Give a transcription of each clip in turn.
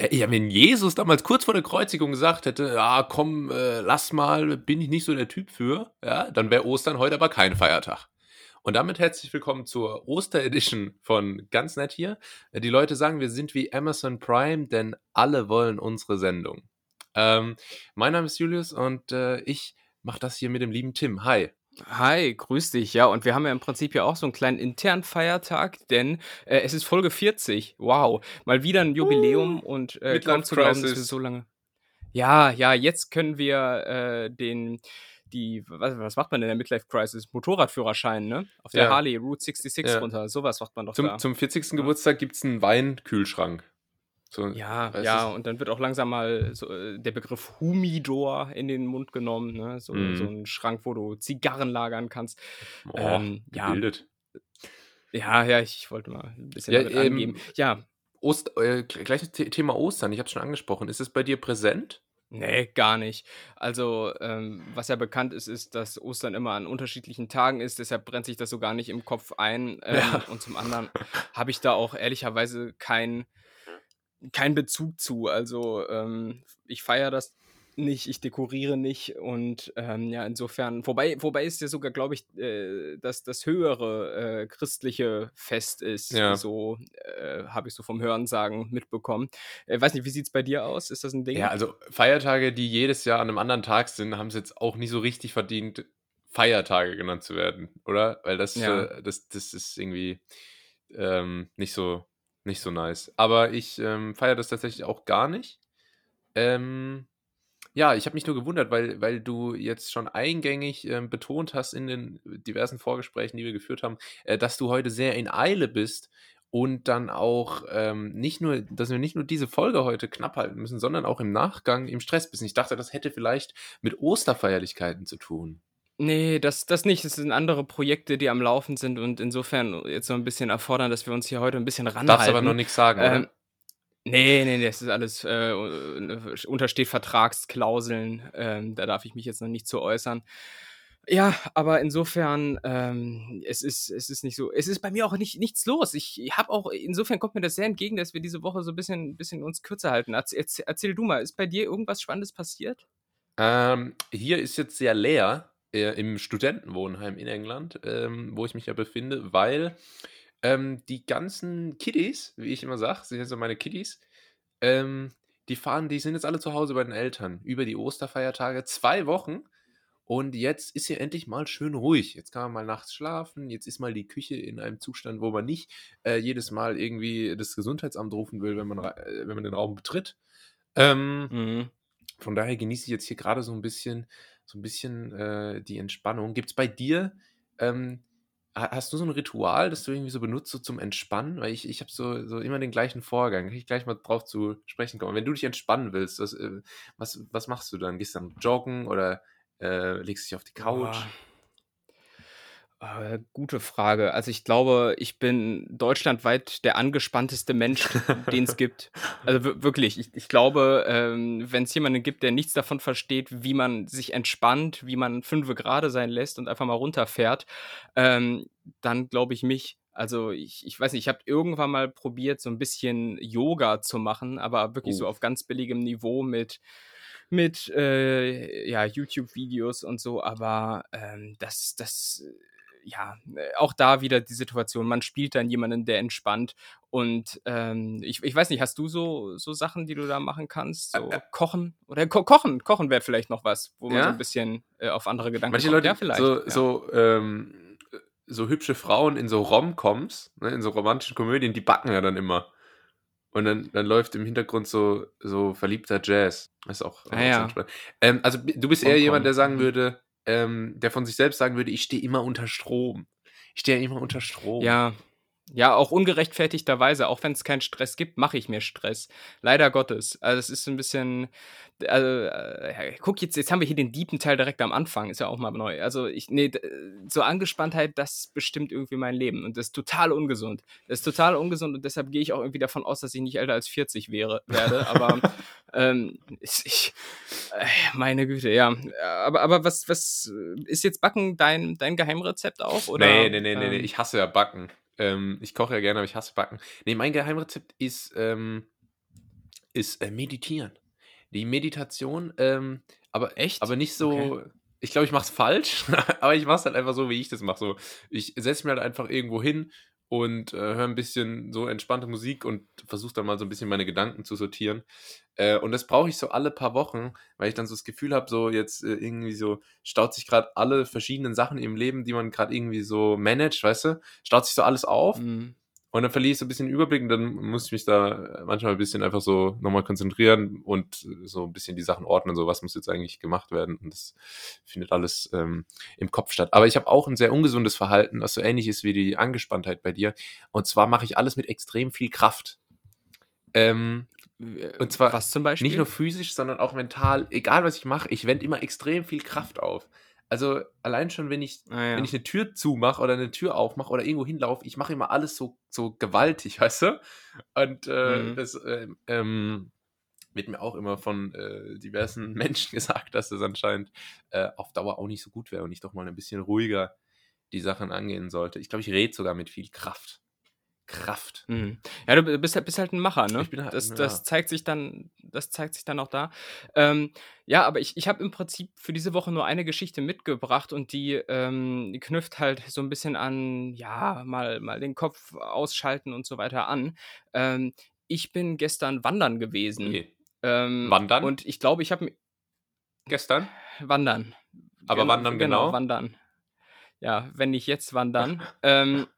Äh, ja, wenn Jesus damals kurz vor der Kreuzigung gesagt hätte, ja, komm, äh, lass mal, bin ich nicht so der Typ für, ja, dann wäre Ostern heute aber kein Feiertag. Und damit herzlich willkommen zur Osteredition von Ganz Nett hier. Äh, Die Leute sagen, wir sind wie Amazon Prime, denn alle wollen unsere Sendung. Ähm, mein Name ist Julius und äh, ich mache das hier mit dem lieben Tim. Hi. Hi, grüß dich. Ja, und wir haben ja im Prinzip ja auch so einen kleinen internen Feiertag, denn äh, es ist Folge 40. Wow, mal wieder ein Jubiläum und äh, Midlife kaum zu glauben, dass wir so lange. Ja, ja, jetzt können wir äh, den, die, was, was macht man in der Midlife Crisis? Motorradführerschein, ne? Auf der Ja. Harley Route 66 Ja. runter. Sowas macht man doch Zum, da. zum 40. Ja. Geburtstag gibt es einen Weinkühlschrank. So, Ja, ja, und dann wird auch langsam mal so, äh, der Begriff Humidor in den Mund genommen, ne? So, Mhm. so ein Schrank, wo du Zigarren lagern kannst. Oh, ähm, ja. gebildet. Ja, ja, ich wollte mal ein bisschen Ja, damit ähm, angeben. Ja, Ost, äh, gleiches The Thema Ostern, ich habe schon angesprochen. Ist es bei dir präsent? nee, gar nicht. Also, ähm, was ja bekannt ist, ist, dass Ostern immer an unterschiedlichen Tagen ist, deshalb brennt sich das so gar nicht im Kopf ein. Ähm, Ja. Und zum anderen habe ich da auch ehrlicherweise keinen keinen Bezug zu. Also, ähm, ich feiere das nicht, ich dekoriere nicht und ähm, ja, insofern, wobei, wobei es ja sogar, glaube ich, äh, dass das höhere äh, christliche Fest ist. Ja. So äh, habe ich so vom Hörensagen mitbekommen. Äh, weiß nicht, wie sieht es bei dir aus? Ist das ein Ding? Ja, also Feiertage, die jedes Jahr an einem anderen Tag sind, haben es jetzt auch nicht so richtig verdient, Feiertage genannt zu werden, oder? Weil das, Ja. äh, das, das ist irgendwie ähm, nicht, so, nicht so nice. Aber ich ähm, feiere das tatsächlich auch gar nicht. Ähm, ja, ich habe mich nur gewundert, weil, weil du jetzt schon eingängig ähm, betont hast in den diversen Vorgesprächen, die wir geführt haben, äh, dass du heute sehr in Eile bist und dann auch ähm, nicht nur, dass wir nicht nur diese Folge heute knapp halten müssen, sondern auch im Nachgang im Stress bist. Ich dachte, das hätte vielleicht mit Osterfeierlichkeiten zu tun. Nee, das, das nicht. Es sind andere Projekte, die am Laufen sind und insofern jetzt so ein bisschen erfordern, dass wir uns hier heute ein bisschen ranhalten. Darfst aber noch nichts sagen, Ähm, oder? nee, nee, nee, das ist alles, äh, untersteht Vertragsklauseln. Ähm, da darf ich mich jetzt noch nicht zu äußern. Ja, aber insofern, ähm, es, ist, es ist nicht so, es ist bei mir auch nicht, nichts los. Ich habe auch, insofern kommt mir das sehr entgegen, dass wir diese Woche so ein bisschen, bisschen uns kürzer halten. Erzähl, erzähl, erzähl du mal, ist bei dir irgendwas Spannendes passiert? Ähm, hier ist jetzt sehr leer äh, im Studentenwohnheim in England, ähm, wo ich mich ja befinde, weil ähm, die ganzen Kiddies, wie ich immer sage, sind jetzt so meine Kiddies, ähm, die fahren, die sind jetzt alle zu Hause bei den Eltern über die Osterfeiertage, zwei Wochen. Und jetzt ist hier endlich mal schön ruhig. Jetzt kann man mal nachts schlafen. Jetzt ist mal die Küche in einem Zustand, wo man nicht äh, jedes Mal irgendwie das Gesundheitsamt rufen will, wenn man, äh, wenn man den Raum betritt. Ähm, Mhm. von daher genieße ich jetzt hier gerade so ein bisschen, so ein bisschen äh, die Entspannung. Gibt es bei dir, ähm, ha- hast du so ein Ritual, das du irgendwie so benutzt, so zum Entspannen? Weil ich, ich habe so, so immer den gleichen Vorgang. Kann ich gleich mal drauf zu sprechen kommen. Wenn du dich entspannen willst, was, äh, was, was machst du dann? Gehst du dann joggen oder äh, legst dich auf die Couch? Boah. Äh, gute Frage. Also ich glaube, ich bin deutschlandweit der angespannteste Mensch, den es gibt. Also wir- wirklich, ich, ich glaube, ähm, wenn es jemanden gibt, der nichts davon versteht, wie man sich entspannt, wie man fünfe gerade sein lässt und einfach mal runterfährt, ähm, dann glaube ich mich. Also ich, ich weiß nicht, ich habe irgendwann mal probiert, so ein bisschen Yoga zu machen, aber wirklich so Oh. auf ganz billigem Niveau mit mit äh, ja, YouTube-Videos und so, aber ähm, das, das, ja, äh, auch da wieder die Situation, man spielt dann jemanden, der entspannt und ähm, ich, ich weiß nicht, hast du so, so Sachen, die du da machen kannst? So Ä- ä- kochen? Oder ko kochen, kochen wäre vielleicht noch was, wo man so Ja? ein bisschen äh, auf andere Gedanken Manche kommt. Leute, ja, vielleicht. so, ja. so, ähm, so hübsche Frauen in so Rom-Coms, ne, in so romantischen Komödien, die backen ja dann immer. Und dann, dann läuft im Hintergrund so, so verliebter Jazz. Das ist auch, auch Ah, ja. Ähm, also du bist eher jemand, der sagen Mhm. würde, ähm, der von sich selbst sagen würde, ich stehe immer unter Strom. Ich stehe immer unter Strom. Ja, ja, auch ungerechtfertigterweise, auch wenn es keinen Stress gibt, mache ich mir Stress. Leider Gottes. Also es ist ein bisschen, also, äh, guck jetzt, jetzt haben wir hier den Diepenteil direkt am Anfang, ist ja auch mal neu. Also ich, nee, so Angespanntheit, das bestimmt irgendwie mein Leben und das ist total ungesund. Das ist total ungesund und deshalb gehe ich auch irgendwie davon aus, dass ich nicht älter als 40 wäre, werde, aber ähm, ich, äh, meine Güte, ja. Aber, aber was, was ist jetzt Backen dein, dein Geheimrezept auch? Oder, nee, nee, nee, nee, nee, ähm, ich hasse ja Backen. Ähm, ich koche ja gerne, aber ich hasse Backen. Nee, mein Geheimrezept ist, ähm, ist, äh, meditieren. Die Meditation, ähm, aber Echt? aber nicht Okay. so ich glaube, ich mache es falsch, aber ich mache es halt einfach so, wie ich das mache, so. Ich setze mich halt einfach irgendwo hin und, äh, höre 'n bisschen so entspannte Musik und versuche dann mal so 'n bisschen meine Gedanken zu sortieren. Äh, und das brauche ich so alle paar Wochen, weil ich dann so das Gefühl habe, so jetzt, äh, irgendwie so staut sich grad alle verschiedenen Sachen im Leben, die man grad irgendwie so managt, weißt du? Staut sich so alles auf Mhm. Und dann verliere ich so 'n bisschen den Überblick und dann muss ich mich da manchmal 'n bisschen einfach so noch mal konzentrieren und so 'n bisschen die Sachen ordnen, so was muss jetzt eigentlich gemacht werden und das findet alles, ähm, im Kopf statt. Aber ich habe auch 'n sehr ungesundes Verhalten, was so ähnlich ist wie die Angespanntheit bei dir. Und zwar mache ich alles mit extrem viel Kraft. Ähm, und zwar was zum nicht Beispiel? nur physisch, sondern auch mental. Egal, was ich mache, ich wende immer extrem viel Kraft auf. Also, allein schon, wenn ich Ah wenn ja. ich 'ne Tür zumache oder 'ne Tür aufmache oder irgendwo hinlaufe, ich mache immer alles so so gewaltig, weißt du? Und, äh, Mhm. das, ähm, ähm, wird mir auch immer von, äh, diversen Menschen gesagt, dass das anscheinend, äh, auf Dauer auch nicht so gut wäre und ich doch mal 'n bisschen ruhiger die Sachen angehen sollte. Ich glaube, ich rede sogar mit viel Kraft. Kraft. Mhm. Ja, du bist halt bist halt 'n Macher, ne? Ich bin halt Das 'n das ja. zeigt sich dann das zeigt sich dann auch da. Ähm, ja, aber ich ich habe im Prinzip für diese Woche nur eine Geschichte mitgebracht und die, ähm, die knüpft halt so 'n bisschen an, ja, mal mal den Kopf ausschalten und so weiter an. Ähm, ich bin gestern wandern gewesen. Ui. Ähm, Wandern? und ich glaube, ich habe Gestern? Wandern. Aber Gen wandern genau, genau? wandern. Ja, wenn nicht jetzt, wann dann? Ähm,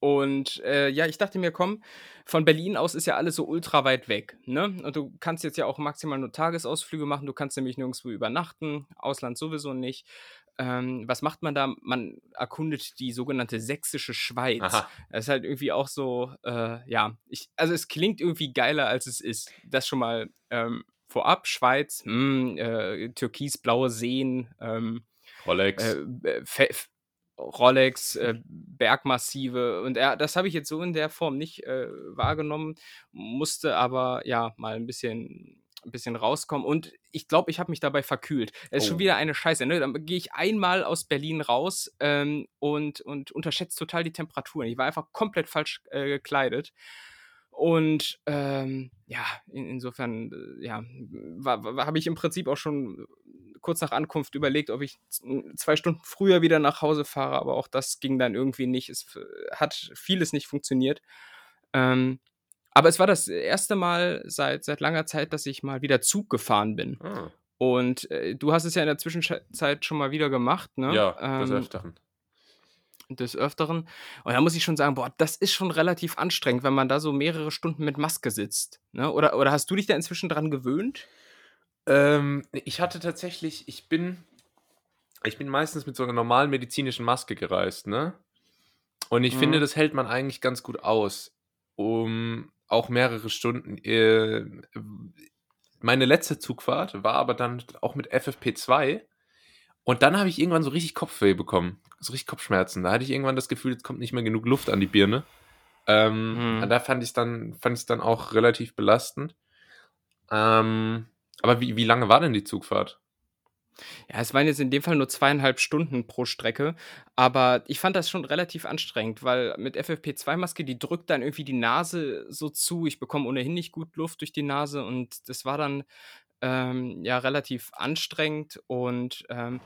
und, äh, ja, ich dachte mir: „Komm, von Berlin aus ist ja alles so ultra weit weg, ne? Und du kannst jetzt ja auch maximal nur Tagesausflüge machen. Du kannst nämlich nirgendswo übernachten, Ausland sowieso nicht. Ähm, was macht man da? Man erkundet die sogenannte Sächsische Schweiz. Aha. Das ist halt irgendwie auch so, äh, ja, ich also, es klingt irgendwie geiler, als es ist. Das schon mal, ähm, vorab. Schweiz, hm, äh, türkisblaue Seen, ähm, Rolex. äh, F Rolex, äh, Bergmassive und ja, das habe ich jetzt so in der Form nicht, äh, wahrgenommen, musste aber, ja, mal 'n bisschen 'n bisschen rauskommen und ich glaube, ich habe mich dabei verkühlt. Es ist schon Oh. wieder eine Scheiße, ne? Dann gehe ich einmal aus Berlin raus, ähm, und und unterschätze total die Temperaturen. Ich war einfach komplett falsch, äh, gekleidet. Und, ähm, ja, in insofern, äh, ja, habe ich im Prinzip auch schon kurz nach Ankunft überlegt, ob ich z 2 Stunden früher wieder nach Hause fahre, aber auch das ging dann irgendwie nicht. Es hat vieles nicht funktioniert. Ähm, aber es war das erste Mal seit seit langer Zeit, dass ich mal wieder Zug gefahren bin. Ah. Und, äh, du hast es ja in der Zwischenschei Zeit schon mal wieder gemacht, ne? Ja, des Ähm Öfteren. des Öfteren. Und da muss ich schon sagen, boah, das ist schon relativ anstrengend, wenn man da so mehrere Stunden mit Maske sitzt, ne? Oder oder hast du dich da inzwischen dran gewöhnt? Ähm, ich hatte tatsächlich ich bin ich bin meistens mit so 'ner normalen medizinischen Maske gereist, ne? Und ich finde, Mhm. das hält man eigentlich ganz gut aus, um auch mehrere Stunden, äh, meine letzte Zugfahrt war aber dann auch mit FFP2 und dann habe ich irgendwann so richtig Kopfweh bekommen, so richtig Kopfschmerzen. Da hatte ich irgendwann das Gefühl, jetzt kommt nicht mehr genug Luft an die Birne. Ähm, Mhm. da fand ich's dann fand ich's dann auch relativ belastend. Ähm, aber wie wie lange war denn die Zugfahrt? Ja, es waren jetzt in dem Fall nur 2,5 Stunden pro Strecke, aber ich fand das schon relativ anstrengend, weil mit FFP2-Maske, die drückt dann irgendwie die Nase so zu. Ich bekomme ohnehin nicht gut Luft durch die Nase und das war dann, ähm, ja, relativ anstrengend und, ähm,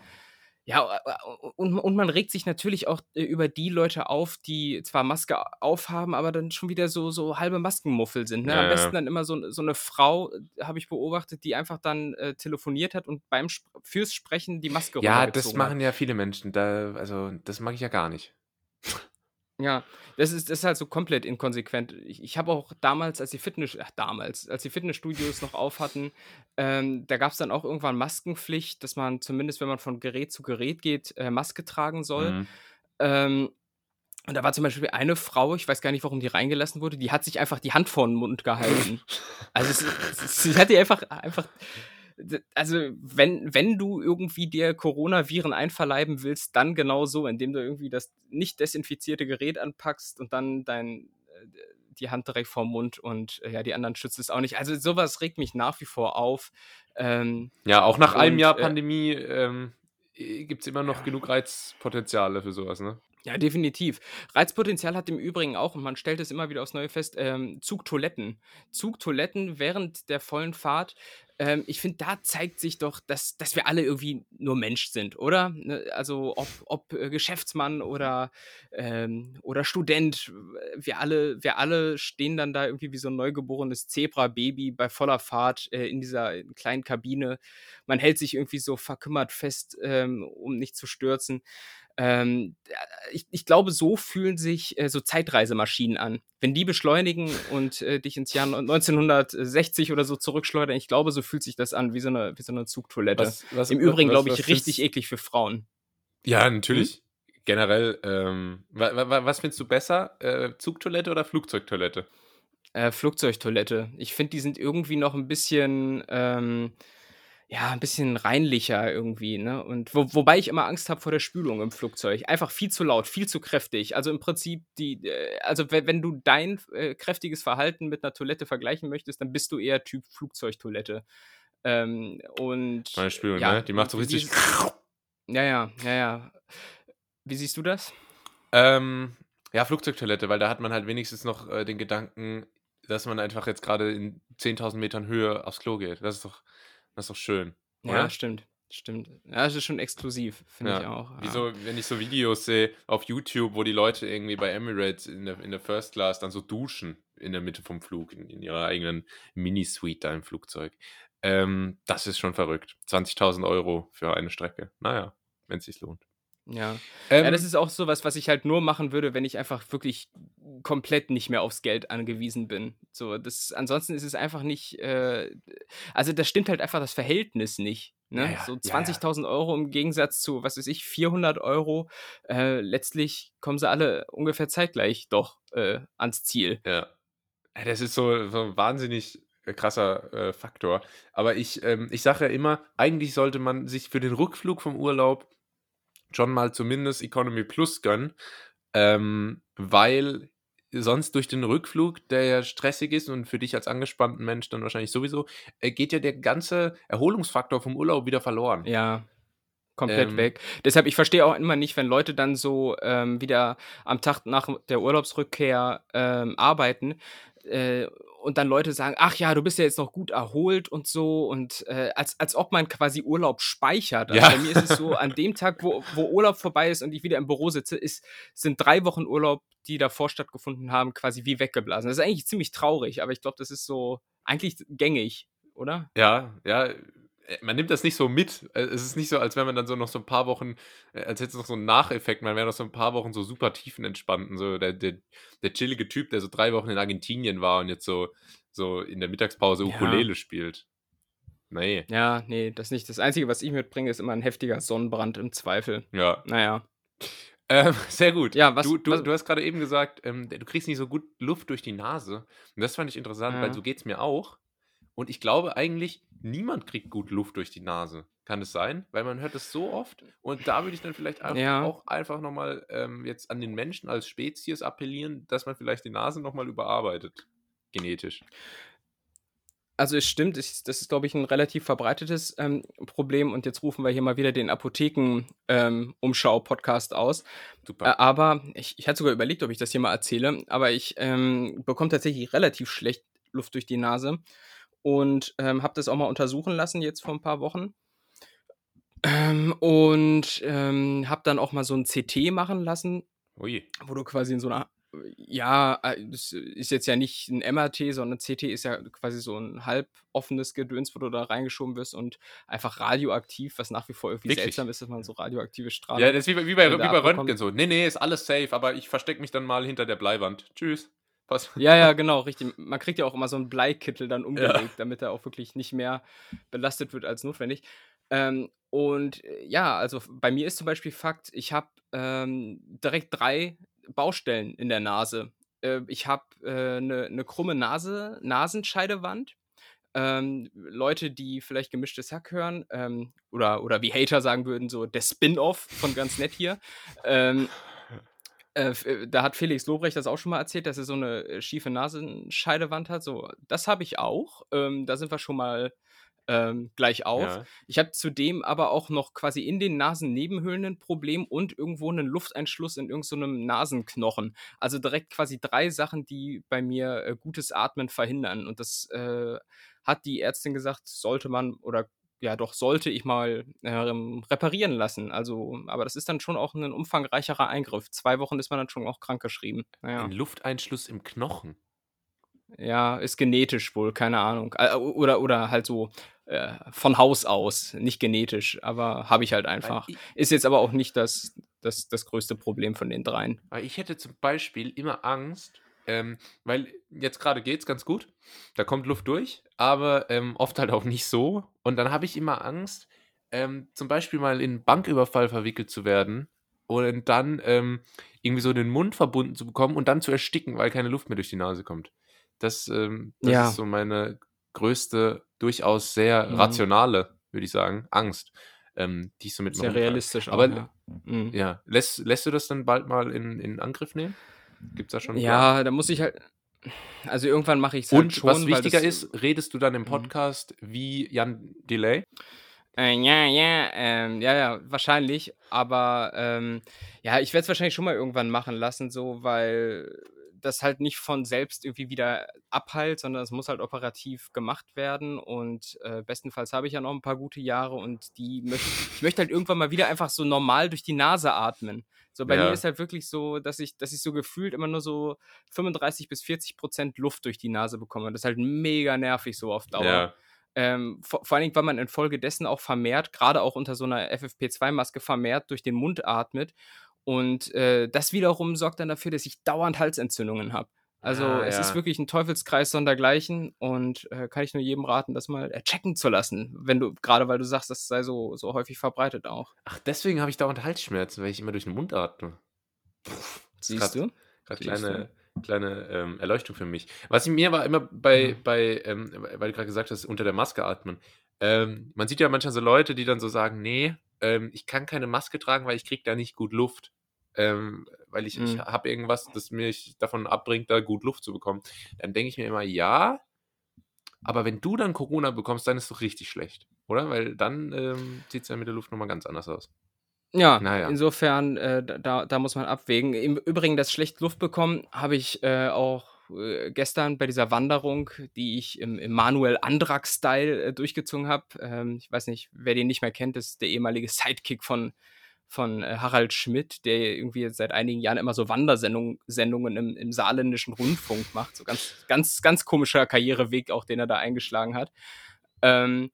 ja, äh, äh, und und man regt sich natürlich auch, äh, über die Leute auf, die zwar Maske aufhaben, aber dann schon wieder so so halbe Maskenmuffel sind, ne? Am ja, besten ja. dann immer so so 'ne Frau, habe ich beobachtet, die einfach dann, äh, telefoniert hat und beim Sp fürs Sprechen die Maske Ja, das runtergezogen hat. machen ja viele Menschen. Da also, das mag ich ja gar nicht. Ja, das ist das ist halt so komplett inkonsequent. Ich ich habe auch damals, als die Fitness ach, damals, als die Fitnessstudios noch auf hatten, ähm, da gab's dann auch irgendwann Maskenpflicht, dass man zumindest, wenn man von Gerät zu Gerät geht, äh, Maske tragen soll. Mhm. Ähm, und da war zum Beispiel eine Frau, ich weiß gar nicht, warum die reingelassen wurde, die hat sich einfach die Hand vor 'n Mund gehalten. Also, es es sie hat die einfach einfach also, wenn wenn du irgendwie dir Coronaviren einverleiben willst, dann genau so, indem du irgendwie das nicht desinfizierte Gerät anpackst und dann dein äh, die Hand direkt vorm Mund und, ja, die anderen schützt es auch nicht. Also, so was regt mich nach wie vor auf. Ähm, Ja, auch nach einem und, Jahr äh Pandemie, ähm, äh, gibt's immer noch genug Reizpotenziale für so was, ne? Ja, definitiv. Reizpotenzial hat im Übrigen auch, und man stellt es immer wieder aufs Neue fest, ähm, Zugtoiletten. Zugtoiletten während der vollen Fahrt. Ähm, ich finde, da zeigt sich doch, dass, dass wir alle irgendwie nur Mensch sind, oder? Ne, Also ob, ob äh, Geschäftsmann oder, ähm, oder Student, wir alle, wir alle stehen dann da irgendwie wie so ein neugeborenes Zebra-Baby bei voller Fahrt äh, in dieser kleinen Kabine. Man hält sich irgendwie so verkümmert fest, ähm, um nicht zu stürzen. Ähm, ich, ich glaube, so fühlen sich äh, so Zeitreisemaschinen an. Wenn die beschleunigen und äh, dich ins Jahr 1960 oder so zurückschleudern, ich glaube, so fühlt sich das an, wie so eine, wie so eine Zugtoilette. Was, was, Im Übrigen, glaube ich, richtig eklig für Frauen. Ja, natürlich. Generell, ähm, wa, wa, wa- was findest du besser? Äh, Zugtoilette oder Flugzeugtoilette? Äh, Flugzeugtoilette. Ich finde, die sind irgendwie noch ein bisschen, ähm, ja, ein bisschen reinlicher irgendwie, ne? Und wo, wobei ich immer Angst habe vor der Spülung im Flugzeug. Einfach viel zu laut, viel zu kräftig. Also im Prinzip die, äh, also wenn, du dein äh, kräftiges Verhalten mit einer Toilette vergleichen möchtest, dann bist du eher Typ Flugzeugtoilette. Ähm, und Meine Spülung, ja, ne? Die macht so richtig. ja, ja, ja, ja. Wie siehst du das? Ähm, ja, Flugzeugtoilette, weil da hat man halt wenigstens noch äh, den Gedanken, dass man einfach jetzt gerade in 10.000 Metern Höhe aufs Klo geht. Das ist doch, das ist doch schön. Ja, Oder? stimmt. Stimmt. Ja, das ist schon exklusiv, finde Ja, ich auch. ja. Wieso, wenn ich so Videos sehe auf YouTube, wo die Leute irgendwie bei Emirates in der, in der First Class dann so duschen in der Mitte vom Flug, in, in ihrer eigenen Mini-Suite da im Flugzeug. Ähm, das ist schon verrückt. 20.000 Euro für eine Strecke. Naja, wenn es sich lohnt. Ja. Ähm, ja, das ist auch sowas, was ich halt nur machen würde, wenn ich einfach wirklich komplett nicht mehr aufs Geld angewiesen bin. So, das, ansonsten ist es einfach nicht, äh, also da stimmt halt einfach das Verhältnis nicht. Ne? Ja, ja, so ja, 20.000 Euro im Gegensatz zu, was weiß ich, 400 Euro. Äh, letztlich kommen sie alle ungefähr zeitgleich doch äh, ans Ziel. Ja. Ja, Das ist so, so ein wahnsinnig äh, krasser äh, Faktor. Aber ich, ähm, ich sage ja immer, eigentlich sollte man sich für den Rückflug vom Urlaub schon mal zumindest Economy Plus gönnen, ähm, weil sonst durch den Rückflug, der ja stressig ist und für dich als angespannten Mensch dann wahrscheinlich sowieso, äh, geht ja der ganze Erholungsfaktor vom Urlaub wieder verloren. Ja, komplett Ähm. weg. Deshalb, ich verstehe auch immer nicht, wenn Leute dann so ähm, wieder am Tag nach der Urlaubsrückkehr ähm, arbeiten äh, und dann Leute sagen, ach ja, du bist ja jetzt noch gut erholt und so und äh, als, als ob man quasi Urlaub speichert. Also Ja. bei mir ist es so, an dem Tag, wo, wo Urlaub vorbei ist und ich wieder im Büro sitze, ist, sind drei Wochen Urlaub, die davor stattgefunden haben, quasi wie weggeblasen. Das ist eigentlich ziemlich traurig, aber ich glaube, das ist so eigentlich gängig, oder? Ja, ja, man nimmt das nicht so mit. Äh, Es ist nicht so, als wenn man dann so noch so ein paar Wochen, äh, als hätte es noch so einen Nacheffekt, man wäre noch so ein paar Wochen so super tiefenentspannt. So der, der, der chillige Typ, der so drei Wochen in Argentinien war und jetzt so, so in der Mittagspause Ja. Ukulele spielt. Nee, Ja, nee, das nicht. Das Einzige, was ich mitbringe, ist immer ein heftiger Sonnenbrand im Zweifel. ja. Naja. Ähm, sehr gut. Ja, was- du, du, was- du hast gerade eben gesagt, ähm, du kriegst nicht so gut Luft durch die Nase. Und das fand ich interessant, Ja. weil so geht es mir auch. Und ich glaube eigentlich, niemand kriegt gut Luft durch die Nase. Kann es sein? Weil man hört es so oft. Und da würde ich dann vielleicht einfach Ja. auch einfach nochmal ähm, jetzt an den Menschen als Spezies appellieren, dass man vielleicht die Nase nochmal überarbeitet. Genetisch. Also es stimmt, es, das ist, glaube ich, ein relativ verbreitetes ähm, Problem. Und jetzt rufen wir hier mal wieder den Apotheken-Umschau-Podcast aus. Äh, Super. aber ich, ich hatte sogar überlegt, ob ich das hier mal erzähle. Aber ich ähm, bekomme tatsächlich relativ schlecht Luft durch die Nase. Und ähm, habe das auch mal untersuchen lassen jetzt vor ein paar Wochen. Ähm, und ähm, habe dann auch mal so ein CT machen lassen, Ui. wo du quasi in so einer, ja, äh, das ist jetzt ja nicht ein MRT, sondern CT ist ja quasi so ein halb offenes Gedöns, wo du da reingeschoben wirst und einfach radioaktiv, was nach wie vor irgendwie Wirklich? seltsam ist, dass man so radioaktive Strahlung. Ja, das ist wie bei, wie bei, wie bei Röntgen so. Nee, nee, ist alles safe, aber ich verstecke mich dann mal hinter der Bleiwand. Tschüss. Pass. Ja, ja, genau, richtig. Man kriegt ja auch immer so einen Bleikittel dann umgelegt, damit er auch wirklich nicht mehr belastet wird als notwendig. Ähm, und äh, ja, also bei mir ist zum Beispiel Fakt, ich habe ähm, direkt drei Baustellen in der Nase. Äh, ich habe eine äh, ne- ne krumme Nase, Nasenscheidewand. Ähm, Leute, die vielleicht gemischtes Hack hören, ähm, oder, oder wie Hater sagen würden, so der Spin-off von ganz nett hier. Ähm, äh, äh, da hat Felix Lobrecht das auch schon mal erzählt, dass er so eine äh, schiefe Nasenscheidewand hat. So, das habe ich auch. Ähm, da sind wir schon mal ähm, gleich auf. Ja. Ich habe zudem aber auch noch quasi in den Nasennebenhöhlen ein Problem und irgendwo einen Lufteinschluss in irgendeinem so Nasenknochen. Also direkt quasi drei Sachen, die bei mir äh, gutes Atmen verhindern. Und das äh, hat die Ärztin gesagt, sollte man oder ja doch sollte ich mal ähm, reparieren lassen. Also, aber das ist dann schon auch ein umfangreicherer Eingriff. Zwei Wochen ist man dann schon auch krankgeschrieben. Naja. Ein Lufteinschluss im Knochen. Ja, ist genetisch wohl, keine Ahnung. Äh, oder, oder halt so äh, von Haus aus, nicht genetisch, aber habe ich halt einfach. ich- Ist jetzt aber auch nicht das, das, das größte Problem von den dreien. Weil ich hätte zum Beispiel immer Angst, ähm, weil jetzt gerade geht's ganz gut, da kommt Luft durch, aber ähm, oft halt auch nicht so. Und dann habe ich immer Angst, ähm, zum Beispiel mal in einen Banküberfall verwickelt zu werden und dann ähm, irgendwie so den Mund verbunden zu bekommen und dann zu ersticken, weil keine Luft mehr durch die Nase kommt. Das, ähm, das Ja. ist so meine größte, durchaus sehr Mhm. rationale, würde ich sagen, Angst, ähm, die ich so mit mir Sehr realistisch Aber auch. Ja. Mhm. ja, lässt, lässt du das dann bald mal in, in Angriff nehmen? Gibt es da schon? Ja, da muss ich halt. Also irgendwann mache ich es halt Und schon. was wichtiger ist, redest du dann im Mhm. Podcast wie Jan Delay? Äh, ja, ja, ähm, ja, ja, wahrscheinlich. Aber ähm, ja, ich werde es wahrscheinlich schon mal irgendwann machen lassen, so, weil das halt nicht von selbst irgendwie wieder abheilt, sondern es muss halt operativ gemacht werden. Und äh, bestenfalls habe ich ja noch ein paar gute Jahre und die möchte ich möchte halt irgendwann mal wieder einfach so normal durch die Nase atmen. So bei Ja. mir ist halt wirklich so, dass ich, dass ich so gefühlt immer nur so 35 bis 40 Prozent Luft durch die Nase bekomme. Das ist halt mega nervig so auf Dauer. Ja. Ähm, vor, vor allen Dingen, weil man infolgedessen auch vermehrt, gerade auch unter so einer FFP2-Maske vermehrt durch den Mund atmet. Und äh, das wiederum sorgt dann dafür, dass ich dauernd Halsentzündungen habe. Also Ah, es ist ja. wirklich ein Teufelskreis sondergleichen und äh, kann ich nur jedem raten, das mal äh, checken zu lassen, wenn du, gerade weil du sagst, das sei so, so häufig verbreitet auch. Ach, deswegen habe ich dauernd Halsschmerzen, weil ich immer durch den Mund atme. Siehst grad- du? Gerade kleine, kleine ähm, Erleuchtung für mich. Was ich mir war immer bei, Mhm. bei ähm, weil du gerade gesagt hast, unter der Maske atmen. Ähm, man sieht ja manchmal so Leute, die dann so sagen, nee, ähm, ich kann keine Maske tragen, weil ich kriege da nicht gut Luft. Ähm, weil ich, ich Mhm. habe irgendwas, das mich davon abbringt, da gut Luft zu bekommen. Dann denke ich mir immer, ja, aber wenn du dann Corona bekommst, dann ist es doch richtig schlecht, oder? Weil dann ähm, sieht es ja mit der Luft nochmal ganz anders aus. Ja, Naja. insofern, äh, da, da muss man abwägen. Im Übrigen, das schlecht Luft bekommen, habe ich äh, auch äh, gestern bei dieser Wanderung, die ich im, im Manuel Andrak-Style äh, durchgezogen habe. Ähm, ich weiß nicht, wer den nicht mehr kennt, das ist der ehemalige Sidekick von, von äh, Harald Schmidt, der irgendwie seit einigen Jahren immer so Wandersendungen Sendungen im, im saarländischen Rundfunk macht. So ganz, ganz, ganz komischer Karriereweg, auch den er da eingeschlagen hat. Ähm,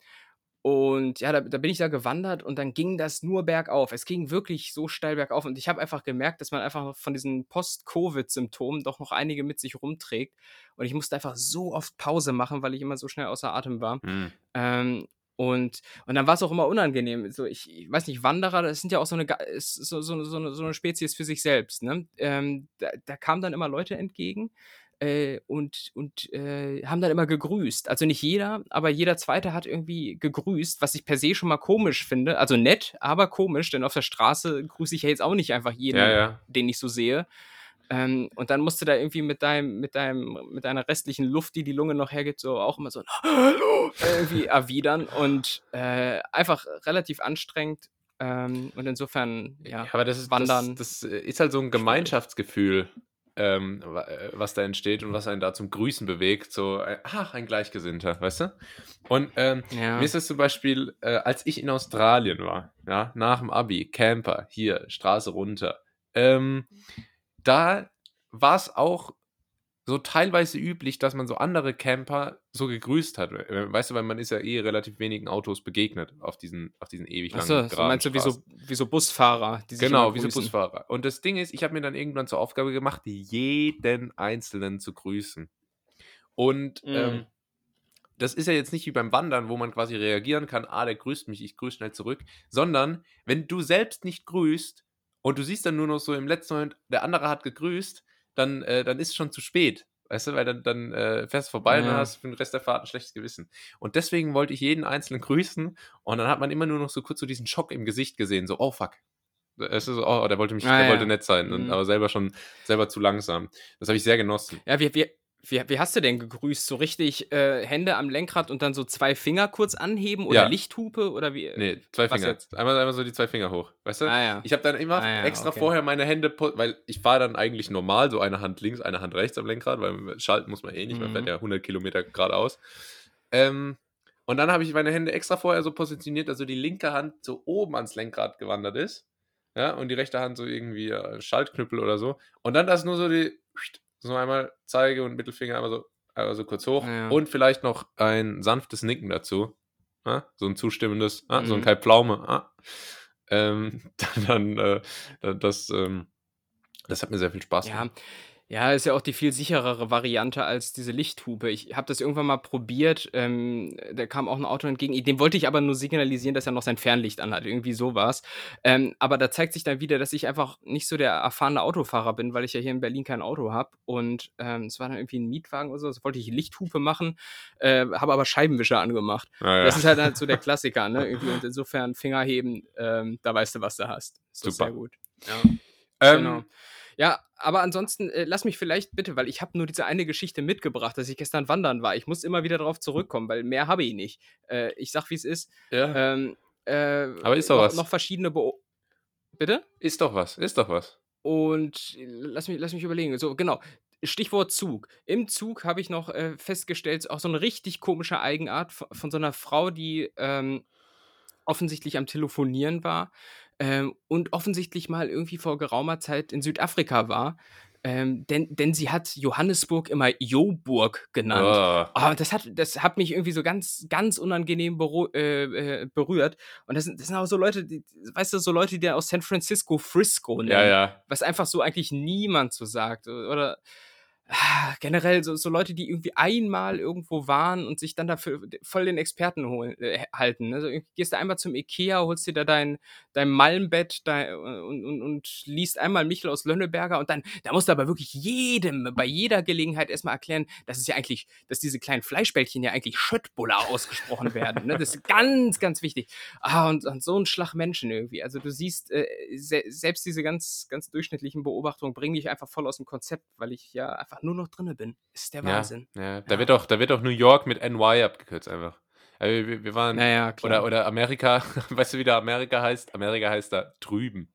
und ja, da, da bin ich da gewandert und dann ging das nur bergauf. Es ging wirklich so steil bergauf. Und ich habe einfach gemerkt, dass man einfach von diesen Post-Covid-Symptomen doch noch einige mit sich rumträgt. Und ich musste einfach so oft Pause machen, weil ich immer so schnell außer Atem war. Hm. Ähm, und, und dann war es auch immer unangenehm. So, ich, ich weiß nicht, Wanderer, das sind ja auch so eine, so, so, so, eine, so eine Spezies für sich selbst. Ne? Ähm, da, da kamen dann immer Leute entgegen äh, und, und äh, haben dann immer gegrüßt. Also nicht jeder, aber jeder Zweite hat irgendwie gegrüßt, was ich per se schon mal komisch finde. Also nett, aber komisch, denn auf der Straße grüße ich ja jetzt auch nicht einfach jeden, Ja, ja. den ich so sehe. Ähm, und dann musst du da irgendwie mit deinem, mit deinem, mit deiner restlichen Luft, die die Lunge noch hergibt, so auch immer so ein Hallo irgendwie erwidern und äh, einfach relativ anstrengend. Ähm, und insofern, ja, aber das ist, Wandern. Das, das ist halt so ein Gemeinschaftsgefühl, ähm, äh, was da entsteht und was einen da zum Grüßen bewegt. So, äh, ach, ein Gleichgesinnter, weißt du? Und ähm, ja. mir ist das zum Beispiel, äh, als ich in Australien war, ja, nach dem Abi, Camper, hier, Straße runter, ähm, da war es auch so teilweise üblich, dass man so andere Camper so gegrüßt hat. Weißt du, weil man ist ja eh relativ wenigen Autos begegnet auf diesen, auf diesen ewig langen Achso, so meinst du wie so, wie so Busfahrer, Genau, wie so. Busfahrer. Und das Ding ist, ich habe mir dann irgendwann zur Aufgabe gemacht, jeden Einzelnen zu grüßen. Und Mm. ähm, das ist ja jetzt nicht wie beim Wandern, wo man quasi reagieren kann, ah, der grüßt mich, ich grüße schnell zurück, sondern wenn du selbst nicht grüßt und du siehst dann nur noch so im letzten Moment, der andere hat gegrüßt, dann, äh, dann ist es schon zu spät. Weißt du, weil dann, dann äh, fährst du vorbei und dann Ja. hast du für den Rest der Fahrt ein schlechtes Gewissen. Und deswegen wollte ich jeden Einzelnen grüßen und dann hat man immer nur noch so kurz so diesen Schock im Gesicht gesehen, so, oh fuck. Es ist so, oh, der wollte mich, Ah, der ja. wollte nett sein, und, Mhm. aber selber schon, selber zu langsam. Das habe ich sehr genossen. Ja, wir, wir, Wie, wie hast du denn gegrüßt? So richtig äh, Hände am Lenkrad und dann so zwei Finger kurz anheben oder Ja. Lichthupe oder wie? Nee, zwei Finger. jetzt? Einmal, einmal so die zwei Finger hoch. Weißt du? Ah, ja. Ich habe dann immer Ah, ja, extra okay. vorher meine Hände, weil ich fahre dann eigentlich normal, so eine Hand links, eine Hand rechts am Lenkrad, weil schalten muss man eh nicht, man Mhm. fährt ja 100 Kilometer geradeaus. Ähm, und dann habe ich meine Hände extra vorher so positioniert, dass so die linke Hand so oben ans Lenkrad gewandert ist. Ja, und die rechte Hand so irgendwie äh, Schaltknüppel oder so. Und dann das nur so die, so einmal Zeige und Mittelfinger einmal so, einmal so kurz hoch. Ja. Und vielleicht noch ein sanftes Nicken dazu. Ja, so ein zustimmendes, ah, so ein Mhm. Kai Pflaume. Ah. Ähm, dann, äh, das, ähm, das hat mir sehr viel Spaß gemacht. ja, ist ja auch die viel sicherere Variante als diese Lichthupe. Ich habe das irgendwann mal probiert. Ähm, da kam auch ein Auto entgegen. Dem wollte ich aber nur signalisieren, dass er noch sein Fernlicht anhat. Irgendwie sowas. Ähm, aber da zeigt sich dann wieder, dass ich einfach nicht so der erfahrene Autofahrer bin, weil ich ja hier in Berlin kein Auto habe. Und ähm, es war dann irgendwie ein Mietwagen oder so. Das wollte ich Lichthupe machen, äh, habe aber Scheibenwischer angemacht. Naja. Das ist halt, halt so der Klassiker, ne? Irgendwie. Und insofern Finger heben, ähm, da weißt du, was du hast. Super. sehr gut. Ja. ähm, Genau. Ja, aber ansonsten äh, lass mich vielleicht bitte, weil ich habe nur diese eine Geschichte mitgebracht, dass ich gestern wandern war. Ich muss immer wieder darauf zurückkommen, weil mehr habe ich nicht. Äh, ich sag, wie es ist. ja. Ähm, äh, Aber ist doch noch, was. noch verschiedene Beo Bitte? Ist doch was, ist doch was. Und äh, lass mich, lass mich überlegen. So, genau. Stichwort Zug. Im Zug habe ich noch äh, festgestellt, auch so eine richtig komische Eigenart von, von so einer Frau, die ähm, offensichtlich am Telefonieren war ähm, und offensichtlich mal irgendwie vor geraumer Zeit in Südafrika war. Ähm, denn, denn sie hat Johannesburg immer Joburg genannt. Ah. Ah, das hat, das hat mich irgendwie so ganz, ganz unangenehm äh, äh, berührt. Und das sind, das sind auch so Leute, die, weißt du, so Leute, die aus San Francisco Frisco nennen Ja, ja. was einfach so eigentlich niemand so sagt. Oder generell so, so Leute, die irgendwie einmal irgendwo waren und sich dann dafür voll den Experten holen, äh, halten. Also irgendwie gehst du einmal zum Ikea, holst dir da dein, dein Malmbett dein, und, und, und liest einmal Michel aus Lönneberger und dann, da musst du aber wirklich jedem bei jeder Gelegenheit erstmal erklären, dass es ja eigentlich, dass diese kleinen Fleischbällchen ja eigentlich Schöttbuller ausgesprochen werden. Ne? Das ist ganz, ganz wichtig. Ah, und, und so ein Schlag Menschen irgendwie. Also du siehst, äh, se selbst diese ganz, ganz durchschnittlichen Beobachtungen bringen dich einfach voll aus dem Konzept, weil ich ja einfach nur noch drinne bin. Ist der Ja, Wahnsinn. ja. Da, Ja. wird auch, da wird auch New York mit NY abgekürzt einfach. Also wir, wir waren, Naja, klar. oder, oder Amerika, weißt du, wie da Amerika heißt? Amerika heißt da drüben.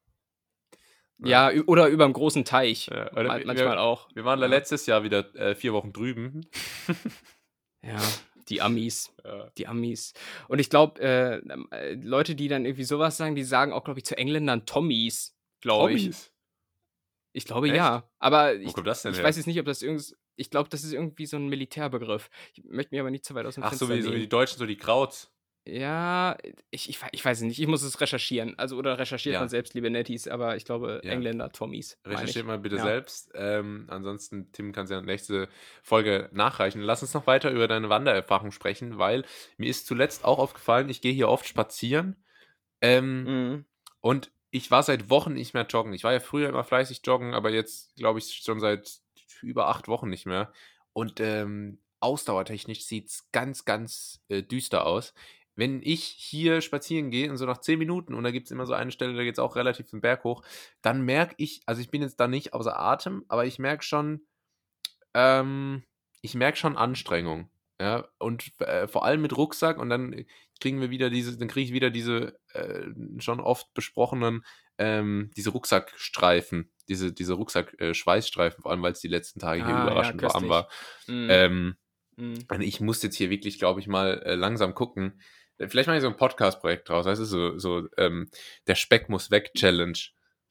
ja, ü- oder über dem großen Teich. Ja, manchmal wir, auch. Wir waren da Ja. letztes Jahr wieder äh, vier Wochen drüben. Ja, die Amis. Ja. Die Amis. Und ich glaube, äh, äh, Leute, die dann irgendwie sowas sagen, die sagen auch, glaube ich, zu Engländern Tommies, glaube ich. Ich glaube Echt? ja. Aber Wo ich, kommt das denn ich weiß jetzt nicht, ob das irgend. Ich glaube, das ist irgendwie so ein Militärbegriff. Ich möchte mich aber nicht zu weit aus dem Ach, Fenster so wie, so wie die. Deutschen, so die Krauts. Ja, ich, ich, we- ich weiß es nicht. Ich muss es recherchieren. Also, oder recherchiert Ja. man selbst, liebe Netties, aber ich glaube, Ja. Engländer, Tommies. ich. Recherchiert mal bitte Ja. selbst. Ähm, ansonsten, Tim kann es ja nächste Folge nachreichen. Lass uns noch weiter über deine Wandererfahrung sprechen, weil mir ist zuletzt auch aufgefallen, ich gehe hier oft spazieren. Ähm, Mhm. Und ich war seit Wochen nicht mehr joggen. Ich war ja früher immer fleißig joggen, aber jetzt glaube ich schon seit über acht Wochen nicht mehr. Und ähm, ausdauertechnisch sieht es ganz, ganz äh, düster aus. Wenn ich hier spazieren gehe und so nach zehn Minuten und da gibt es immer so eine Stelle, da geht es auch relativ den Berg hoch, dann merke ich, also ich bin jetzt da nicht außer Atem, aber ich merke schon, ähm, ich merke schon Anstrengung. Ja, und äh, vor allem mit Rucksack und dann kriegen wir wieder diese, dann kriege ich wieder diese äh, schon oft besprochenen, ähm, diese Rucksackstreifen, diese, diese Rucksack-Schweißstreifen, vor allem weil es die letzten Tage hier Ah, ja, überraschend warm köstlich. war. Mhm. Ähm, Mhm. und ich muss jetzt hier wirklich, glaube ich, mal äh, langsam gucken. Äh, Vielleicht mache ich so ein Podcast-Projekt draus, weißt du, so, so ähm, der Speck muss weg Challenge.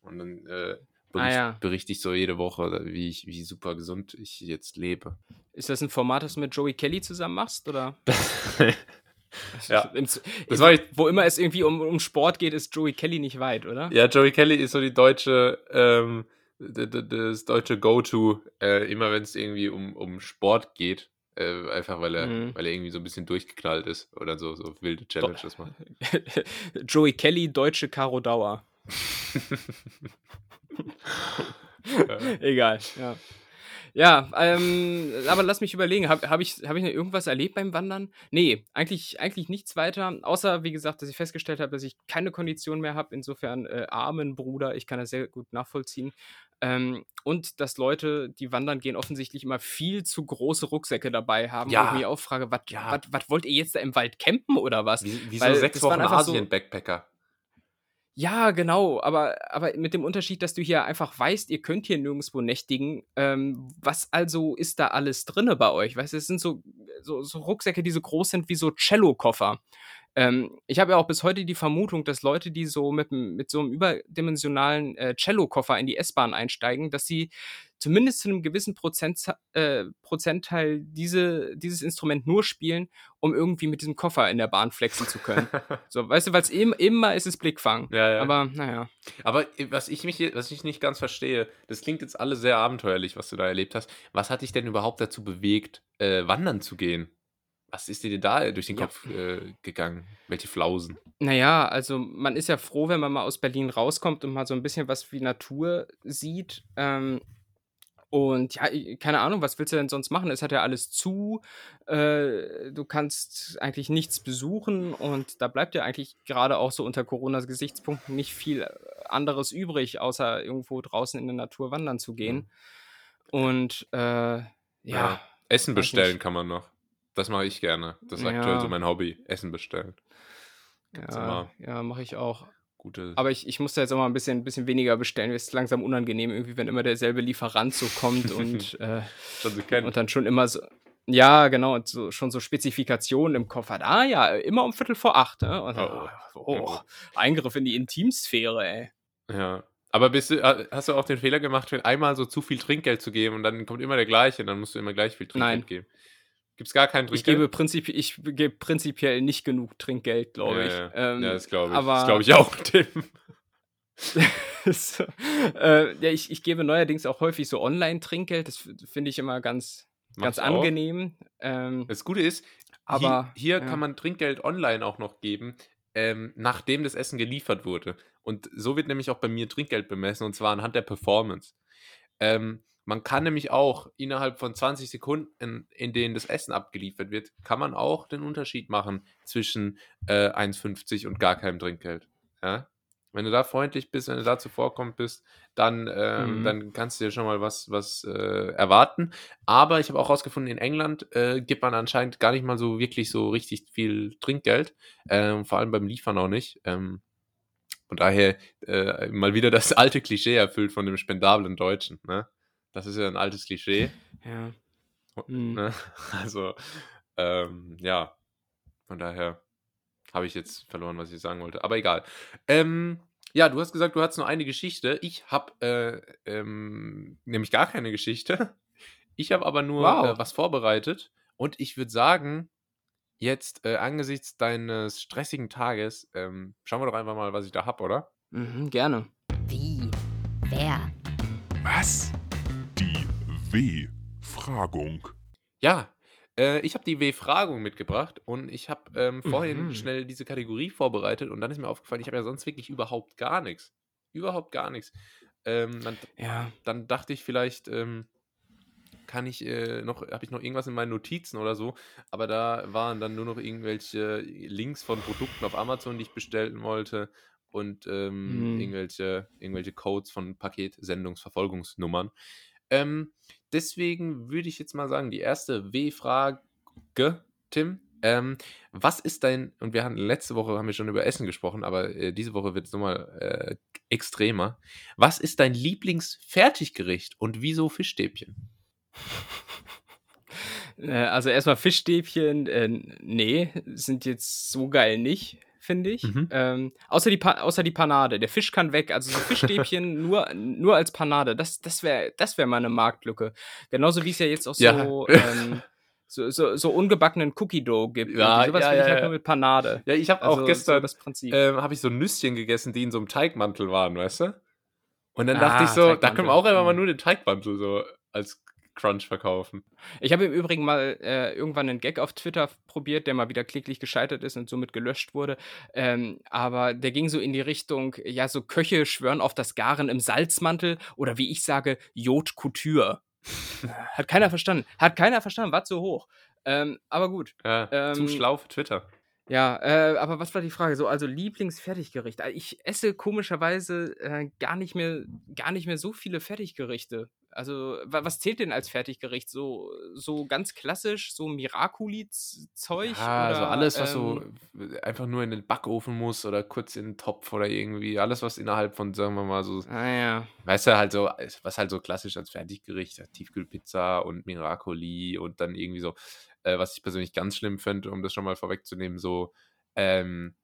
Und dann äh, bericht, Ah, ja. berichte ich so jede Woche, wie ich, wie super gesund ich jetzt lebe. Ist das ein Format, das du mit Joey Kelly zusammen machst? Oder? Ja. Das war ich- wo immer es irgendwie um, um Sport geht, ist Joey Kelly nicht weit, oder? Ja, Joey Kelly ist so die deutsche, ähm, das deutsche Go-To, äh, immer wenn es irgendwie um, um Sport geht. Äh, einfach weil er, Mhm. weil er irgendwie so ein bisschen durchgeknallt ist oder so, so wilde Challenges macht. Joey Kelly, deutsche Caro Dauer. Egal, ja. Ja, ähm, aber lass mich überlegen, habe hab ich, hab ich noch irgendwas erlebt beim Wandern? Nee, eigentlich, eigentlich nichts weiter, außer, wie gesagt, dass ich festgestellt habe, dass ich keine Kondition mehr habe. Insofern, äh, Armen Bruder, ich kann das sehr gut nachvollziehen. Ähm, und dass Leute, die wandern gehen, offensichtlich immer viel zu große Rucksäcke dabei haben, wo ich Ja, mich auch frage, was ja. wollt ihr jetzt da im Wald campen oder was? Wie, wie so sechs Wochen Asien-Backpacker. Ja, genau, aber, aber mit dem Unterschied, dass du hier einfach weißt, ihr könnt hier nirgendwo nächtigen. Ähm, was also ist da alles drinne bei euch? Weißt du, es sind so, so, so Rucksäcke, die so groß sind wie so Cello-Koffer. Ähm, ich habe ja auch bis heute die Vermutung, dass Leute, die so mit, mit so einem überdimensionalen äh, Cello-Koffer in die S-Bahn einsteigen, dass sie zumindest zu einem gewissen Prozent, äh, Prozentteil diese, dieses Instrument nur spielen, um irgendwie mit diesem Koffer in der Bahn flexen zu können. So, weißt du, weil es im, immer ist es Blickfang. Ja, ja. Aber naja. Aber äh, was ich, mich, was ich nicht ganz verstehe, das klingt jetzt alles sehr abenteuerlich, was du da erlebt hast. Was hat dich denn überhaupt dazu bewegt, äh, wandern zu gehen? Was ist dir denn da durch den Ja. Kopf äh, gegangen? Welche Flausen? Naja, also man ist ja froh, wenn man mal aus Berlin rauskommt und mal so ein bisschen was wie Natur sieht. Ähm, und ja, keine Ahnung, was willst du denn sonst machen? Es hat ja alles zu. Äh, du kannst eigentlich nichts besuchen und da bleibt ja eigentlich gerade auch so unter Coronas Gesichtspunkten nicht viel anderes übrig, außer irgendwo draußen in der Natur wandern zu gehen. Und äh, ja, Ja. Essen bestellen kann man noch. Das mache ich gerne. Das ist aktuell so Ja, mein Hobby. Essen bestellen. Gibt's ja, ja, mache ich auch. gute. Aber ich, ich muss da jetzt auch mal ein bisschen, ein bisschen weniger bestellen. Es ist langsam unangenehm, irgendwie, wenn immer derselbe Lieferant so kommt und, äh, und dann schon immer so. Ja, genau, und so, schon so Spezifikationen im Kopf hat. Ah ja, immer um Viertel vor acht. Ne? Und dann, Oh, oh, oh. Eingriff in die Intimsphäre, ey. Ja. Aber bist du, hast du auch den Fehler gemacht, einmal so zu viel Trinkgeld zu geben und dann kommt immer der gleiche und dann musst du immer gleich viel Trinkgeld Nein, geben? Gibt es gar kein ich Trinkgeld? gebe, prinzip, ich gebe prinzipiell nicht genug Trinkgeld, glaube Ja, ich. ja. Ja, Ähm, das glaube ich. Das aber glaube ich auch, Tim. so, äh, ja, ich, ich gebe neuerdings auch häufig so Online-Trinkgeld. Das finde ich immer ganz, ganz angenehm. Ähm, Das Gute ist, hier, aber hier ja. kann man Trinkgeld online auch noch geben, ähm, nachdem das Essen geliefert wurde. Und so wird nämlich auch bei mir Trinkgeld bemessen und zwar anhand der Performance. Ähm, man kann nämlich auch innerhalb von 20 Sekunden, in denen das Essen abgeliefert wird, kann man auch den Unterschied machen zwischen äh, 1,50 und gar keinem Trinkgeld. Ja? Wenn du da freundlich bist, wenn du da zuvorkommend bist, dann, ähm, Mhm. dann kannst du dir schon mal was, was äh, erwarten. Aber ich habe auch herausgefunden, in England äh, gibt man anscheinend gar nicht mal so wirklich so richtig viel Trinkgeld. Ähm, vor allem beim Liefern auch nicht. Ähm, von daher äh, mal wieder das alte Klischee erfüllt von dem spendablen Deutschen. Ne? Das ist ja ein altes Klischee. Ja. Mhm. Also, ähm, ja, von daher habe ich jetzt verloren, was ich sagen wollte. Aber egal. Ähm, ja, du hast gesagt, du hattest nur eine Geschichte. Ich habe äh, ähm, nämlich gar keine Geschichte. Ich habe aber nur äh, Wow. was vorbereitet. Und ich würde sagen, jetzt äh, angesichts deines stressigen Tages, ähm, schauen wir doch einfach mal, was ich da habe, oder? Mhm, gerne. Wie? Wer? Was? W-Fragung. Ja, äh, ich habe die W-Fragung mitgebracht und ich habe ähm, vorhin Mhm. schnell diese Kategorie vorbereitet und dann ist mir aufgefallen, ich habe ja sonst wirklich überhaupt gar nichts. Überhaupt gar nichts. Ähm, dann, Ja. dann dachte ich vielleicht, ähm, kann ich äh, noch, habe ich noch irgendwas in meinen Notizen oder so, aber da waren dann nur noch irgendwelche Links von Produkten auf Amazon, die ich bestellen wollte und ähm, Mhm. irgendwelche, irgendwelche Codes von Paketsendungsverfolgungsnummern. Ähm, deswegen würde ich jetzt mal sagen, die erste W-Frage, Tim. Ähm, was ist dein, und wir hatten letzte Woche haben wir schon über Essen gesprochen, aber äh, diese Woche wird es nochmal äh, extremer. Was ist dein Lieblingsfertiggericht und wieso Fischstäbchen? Äh, also erstmal Fischstäbchen, äh, nee, sind jetzt so geil nicht, finde ich. Mhm. Ähm, außer, die Pa- außer die Panade. Der Fisch kann weg. Also so Fischstäbchen nur, nur als Panade. Das, das wäre das wär mal eine Marktlücke. Genauso wie es ja jetzt auch Ja. so, ähm, so, so, so ungebackenen Cookie-Dough gibt. Ja, Irgendwie. Sowas ja, ja, ich halt nur mit Panade. Ja, ich habe Also auch so gestern das Prinzip. ähm, habe ich so Nüsschen gegessen, die in so einem Teigmantel waren, weißt du? Und dann dachte Ah, ich so, da können wir auch einfach mal Mhm. nur den Teigmantel so als Crunch verkaufen. Ich habe im Übrigen mal äh, irgendwann einen Gag auf Twitter probiert, der mal wieder kläglich gescheitert ist und somit gelöscht wurde. Ähm, aber der ging so in die Richtung, ja, so Köche schwören auf das Garen im Salzmantel oder wie ich sage, Couture. Hat keiner verstanden. Hat keiner verstanden, war zu hoch. Ähm, aber gut. Ja, zu Ähm, schlau für Twitter. Ja, äh, aber was war die Frage? So, also Lieblingsfertiggericht. Ich esse komischerweise äh, gar nicht mehr, gar nicht mehr so viele Fertiggerichte. Also, wa- was zählt denn als Fertiggericht? So, so ganz klassisch, so Miraculi-Zeug? Ja, also alles, was so ähm, äh, einfach nur in den Backofen muss oder kurz in den Topf oder irgendwie, alles, was innerhalb von, sagen wir mal, so, Ah ja. weißt du, halt so, was halt so klassisch als Fertiggericht, Tiefkühlpizza und Miracoli und dann irgendwie so, äh, was ich persönlich ganz schlimm finde, um das schon mal vorwegzunehmen, so, ähm,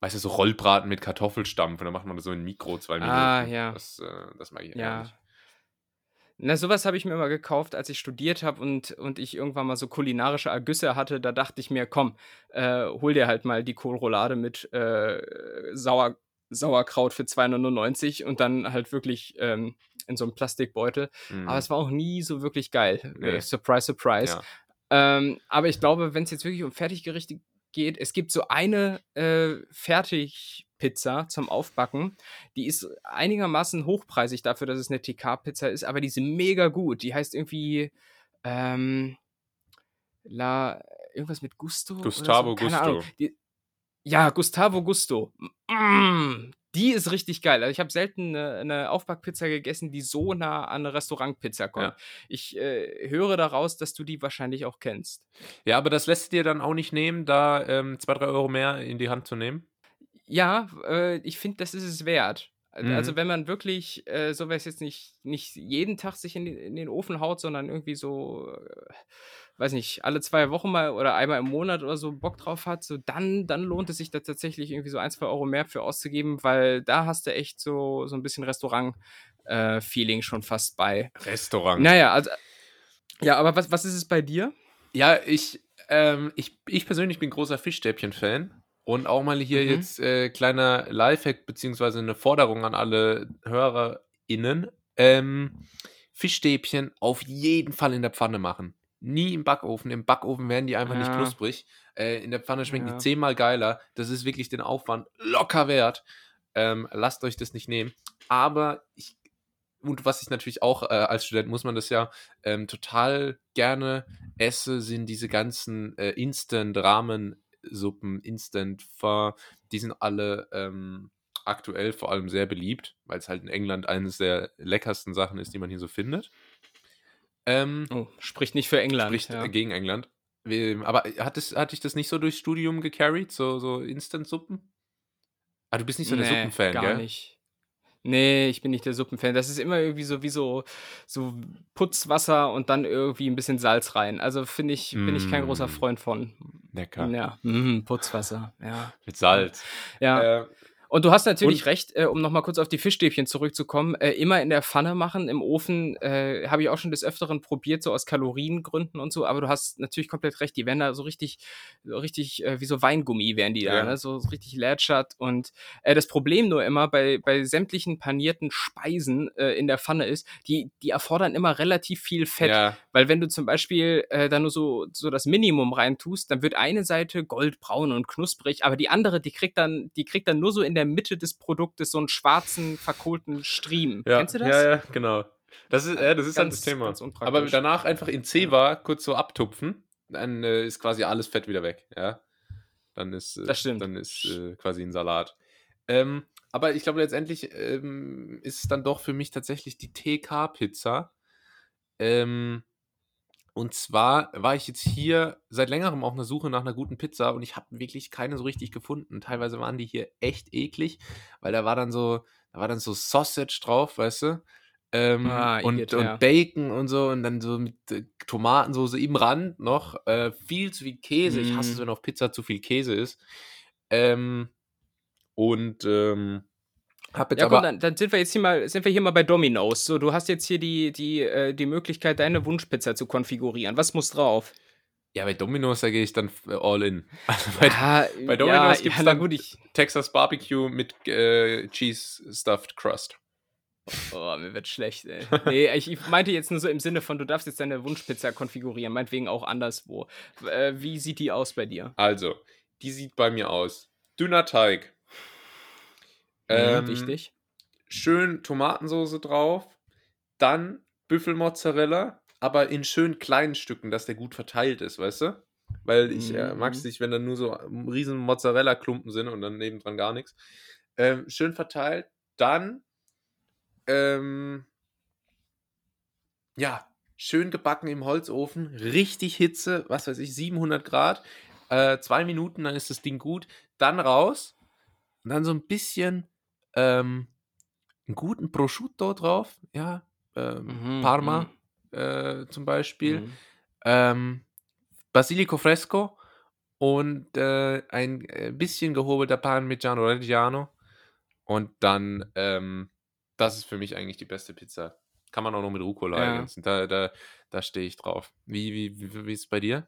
weißt du, so Rollbraten mit Kartoffelstampf und dann macht man das so in Mikro zwei Minuten. Ah, ja. Das, äh, das mag ich. Ja. nicht. Na, sowas habe ich mir immer gekauft, als ich studiert habe und, und ich irgendwann mal so kulinarische Ergüsse hatte. Da dachte ich mir, komm, äh, hol dir halt mal die Kohlroulade mit äh, Sauer, Sauerkraut für 2,99 und dann halt wirklich ähm, in so einem Plastikbeutel. Mhm. Aber es war auch nie so wirklich geil. Nee. Äh, surprise, surprise. Ja. Ähm, aber ich glaube, wenn es jetzt wirklich um Fertiggerichte geht, es gibt so eine äh, Fertigpizza zum Aufbacken, die ist einigermaßen hochpreisig dafür, dass es eine TK-Pizza ist, aber die ist mega gut. Die heißt irgendwie ähm, La irgendwas mit Gusto. Gustavo so? Gusto. Ahnung. Die, ja, Gustavo Gusto. Mm, die ist richtig geil. Also ich habe selten eine, eine Aufbackpizza gegessen, die so nah an eine Restaurantpizza kommt. Ja. Ich äh, höre daraus, dass du die wahrscheinlich auch kennst. Ja, aber das lässt dir dann auch nicht nehmen, da ähm, zwei, drei Euro mehr in die Hand zu nehmen. Ja, äh, ich finde, das ist es wert. Mhm. Also wenn man wirklich, äh, so weiß jetzt nicht, nicht jeden Tag sich in, den- in den Ofen haut, sondern irgendwie so, äh, weiß nicht, alle zwei Wochen mal oder einmal im Monat oder so Bock drauf hat, so dann, dann lohnt es sich da tatsächlich irgendwie so ein, zwei Euro mehr für auszugeben, weil da hast du echt so, so ein bisschen Restaurant-Feeling schon fast bei. Restaurant. Naja, also, ja, aber was, was ist es bei dir? Ja, ich, ähm, ich, ich persönlich bin großer Fischstäbchen-Fan. Und auch mal hier Mhm. jetzt äh, kleiner Lifehack beziehungsweise eine Forderung an alle HörerInnen. Ähm, Fischstäbchen auf jeden Fall in der Pfanne machen. Nie im Backofen. Im Backofen werden die einfach nicht Ja. knusprig. Äh, in der Pfanne schmecken Ja. die zehnmal geiler. Das ist wirklich den Aufwand locker wert. Ähm, lasst euch das nicht nehmen. Aber ich, und was ich natürlich auch äh, als Student muss man das ja ähm, total gerne esse, sind diese ganzen äh, Instant-Ramen-Suppen, Instant-Pho. Die sind alle ähm, aktuell vor allem sehr beliebt, weil es halt in England eines der leckersten Sachen ist, die man hier so findet. Ähm, Oh, spricht nicht für England. spricht ja. äh, gegen England. Aber hat, es, hat dich das nicht so durchs Studium gecarried, so, so Instant-Suppen? Ah, du bist nicht so der Nee, Suppenfan, gar gell? nicht. Nee, ich bin nicht der Suppenfan. Das ist immer irgendwie so wie so, so Putzwasser und dann irgendwie ein bisschen Salz rein. Also finde ich, bin ich kein großer Mm. Freund von. Lecker. Ja, mm, Putzwasser, ja. Mit Salz. Ja, Äh, und du hast natürlich und- recht, äh, um nochmal kurz auf die Fischstäbchen zurückzukommen, äh, immer in der Pfanne machen, im Ofen, äh, habe ich auch schon des Öfteren probiert, so aus Kaloriengründen und so, aber du hast natürlich komplett recht, die werden da so richtig, so richtig, äh, wie so Weingummi werden die da, Ja. ne? so richtig lätschert und äh, das Problem nur immer bei, bei sämtlichen panierten Speisen äh, in der Pfanne ist, die, die erfordern immer relativ viel Fett, ja, weil wenn du zum Beispiel äh, da nur so, so das Minimum reintust, dann wird eine Seite goldbraun und knusprig, aber die andere, die kriegt dann, die kriegt dann nur so in der Mitte des Produktes so einen schwarzen, verkohlten Stream. Ja, Kennst du das? Ja, ja, genau. Das ist, äh, das ist halt das Ganz- Thema. ganz unpraktisch. Aber danach einfach in Zewa kurz so abtupfen, dann äh, ist quasi alles Fett wieder weg. Ja, dann ist, äh, Das stimmt. Dann ist äh, quasi ein Salat. Ähm, aber ich glaube, letztendlich ähm, ist es dann doch für mich tatsächlich die TK-Pizza. Ähm, und zwar war ich jetzt hier seit längerem auf einer Suche nach einer guten Pizza und ich habe wirklich keine so richtig gefunden. Teilweise waren die hier echt eklig, weil da war dann so, da war dann so Sausage drauf, weißt du? Ähm, Ah, und, Igitt, und ja. Bacon und so und dann so mit äh, Tomatensoße im Rand noch. Äh, viel zu viel Käse. Ich hasse es, Mm. wenn auf Pizza zu viel Käse ist. Ähm, und ähm, hab jetzt Ja, aber. komm, dann, dann sind wir jetzt hier mal, sind wir hier mal bei Domino's. So, du hast jetzt hier die, die, äh, die Möglichkeit, deine Wunschpizza zu konfigurieren. Was muss drauf? ja, bei Domino's, da gehe ich dann äh, all in. Also bei ja, bei Domino's gibt's ja, na dann- gut, ich, Texas Barbecue mit äh, Cheese Stuffed Crust. Oh, mir wird schlecht, ey. Nee, ich, ich meinte jetzt nur so im Sinne von, du darfst jetzt deine Wunschpizza konfigurieren, meinetwegen auch anderswo. Äh, wie sieht die aus bei dir? Also, die sieht bei mir aus. Dünner Teig. Mhm, Ähm, wichtig. Schön Tomatensoße drauf. Dann Büffelmozzarella, aber in schön kleinen Stücken, dass der gut verteilt ist, weißt du? Weil ich äh, mag es Mhm. nicht, wenn dann nur so riesen Mozzarella-Klumpen sind und dann nebendran gar nichts. Ähm, schön verteilt. Dann, ähm, ja, schön gebacken im Holzofen. Richtig Hitze, was weiß ich, 700 Grad. Äh, zwei Minuten, dann ist das Ding gut. Dann raus. Und dann so ein bisschen ähm, einen guten Prosciutto drauf. Ja, ähm, Mhm, Parma äh, zum Beispiel. Mhm. Ähm, Basilico Fresco und äh, ein äh, bisschen gehobelter Parmigiano Reggiano. Und dann, ähm, das ist für mich eigentlich die beste Pizza. Kann man auch noch mit Rucola Ja. ergänzen. Da, da, da stehe ich drauf. Wie, wie, wie, wie ist es bei dir?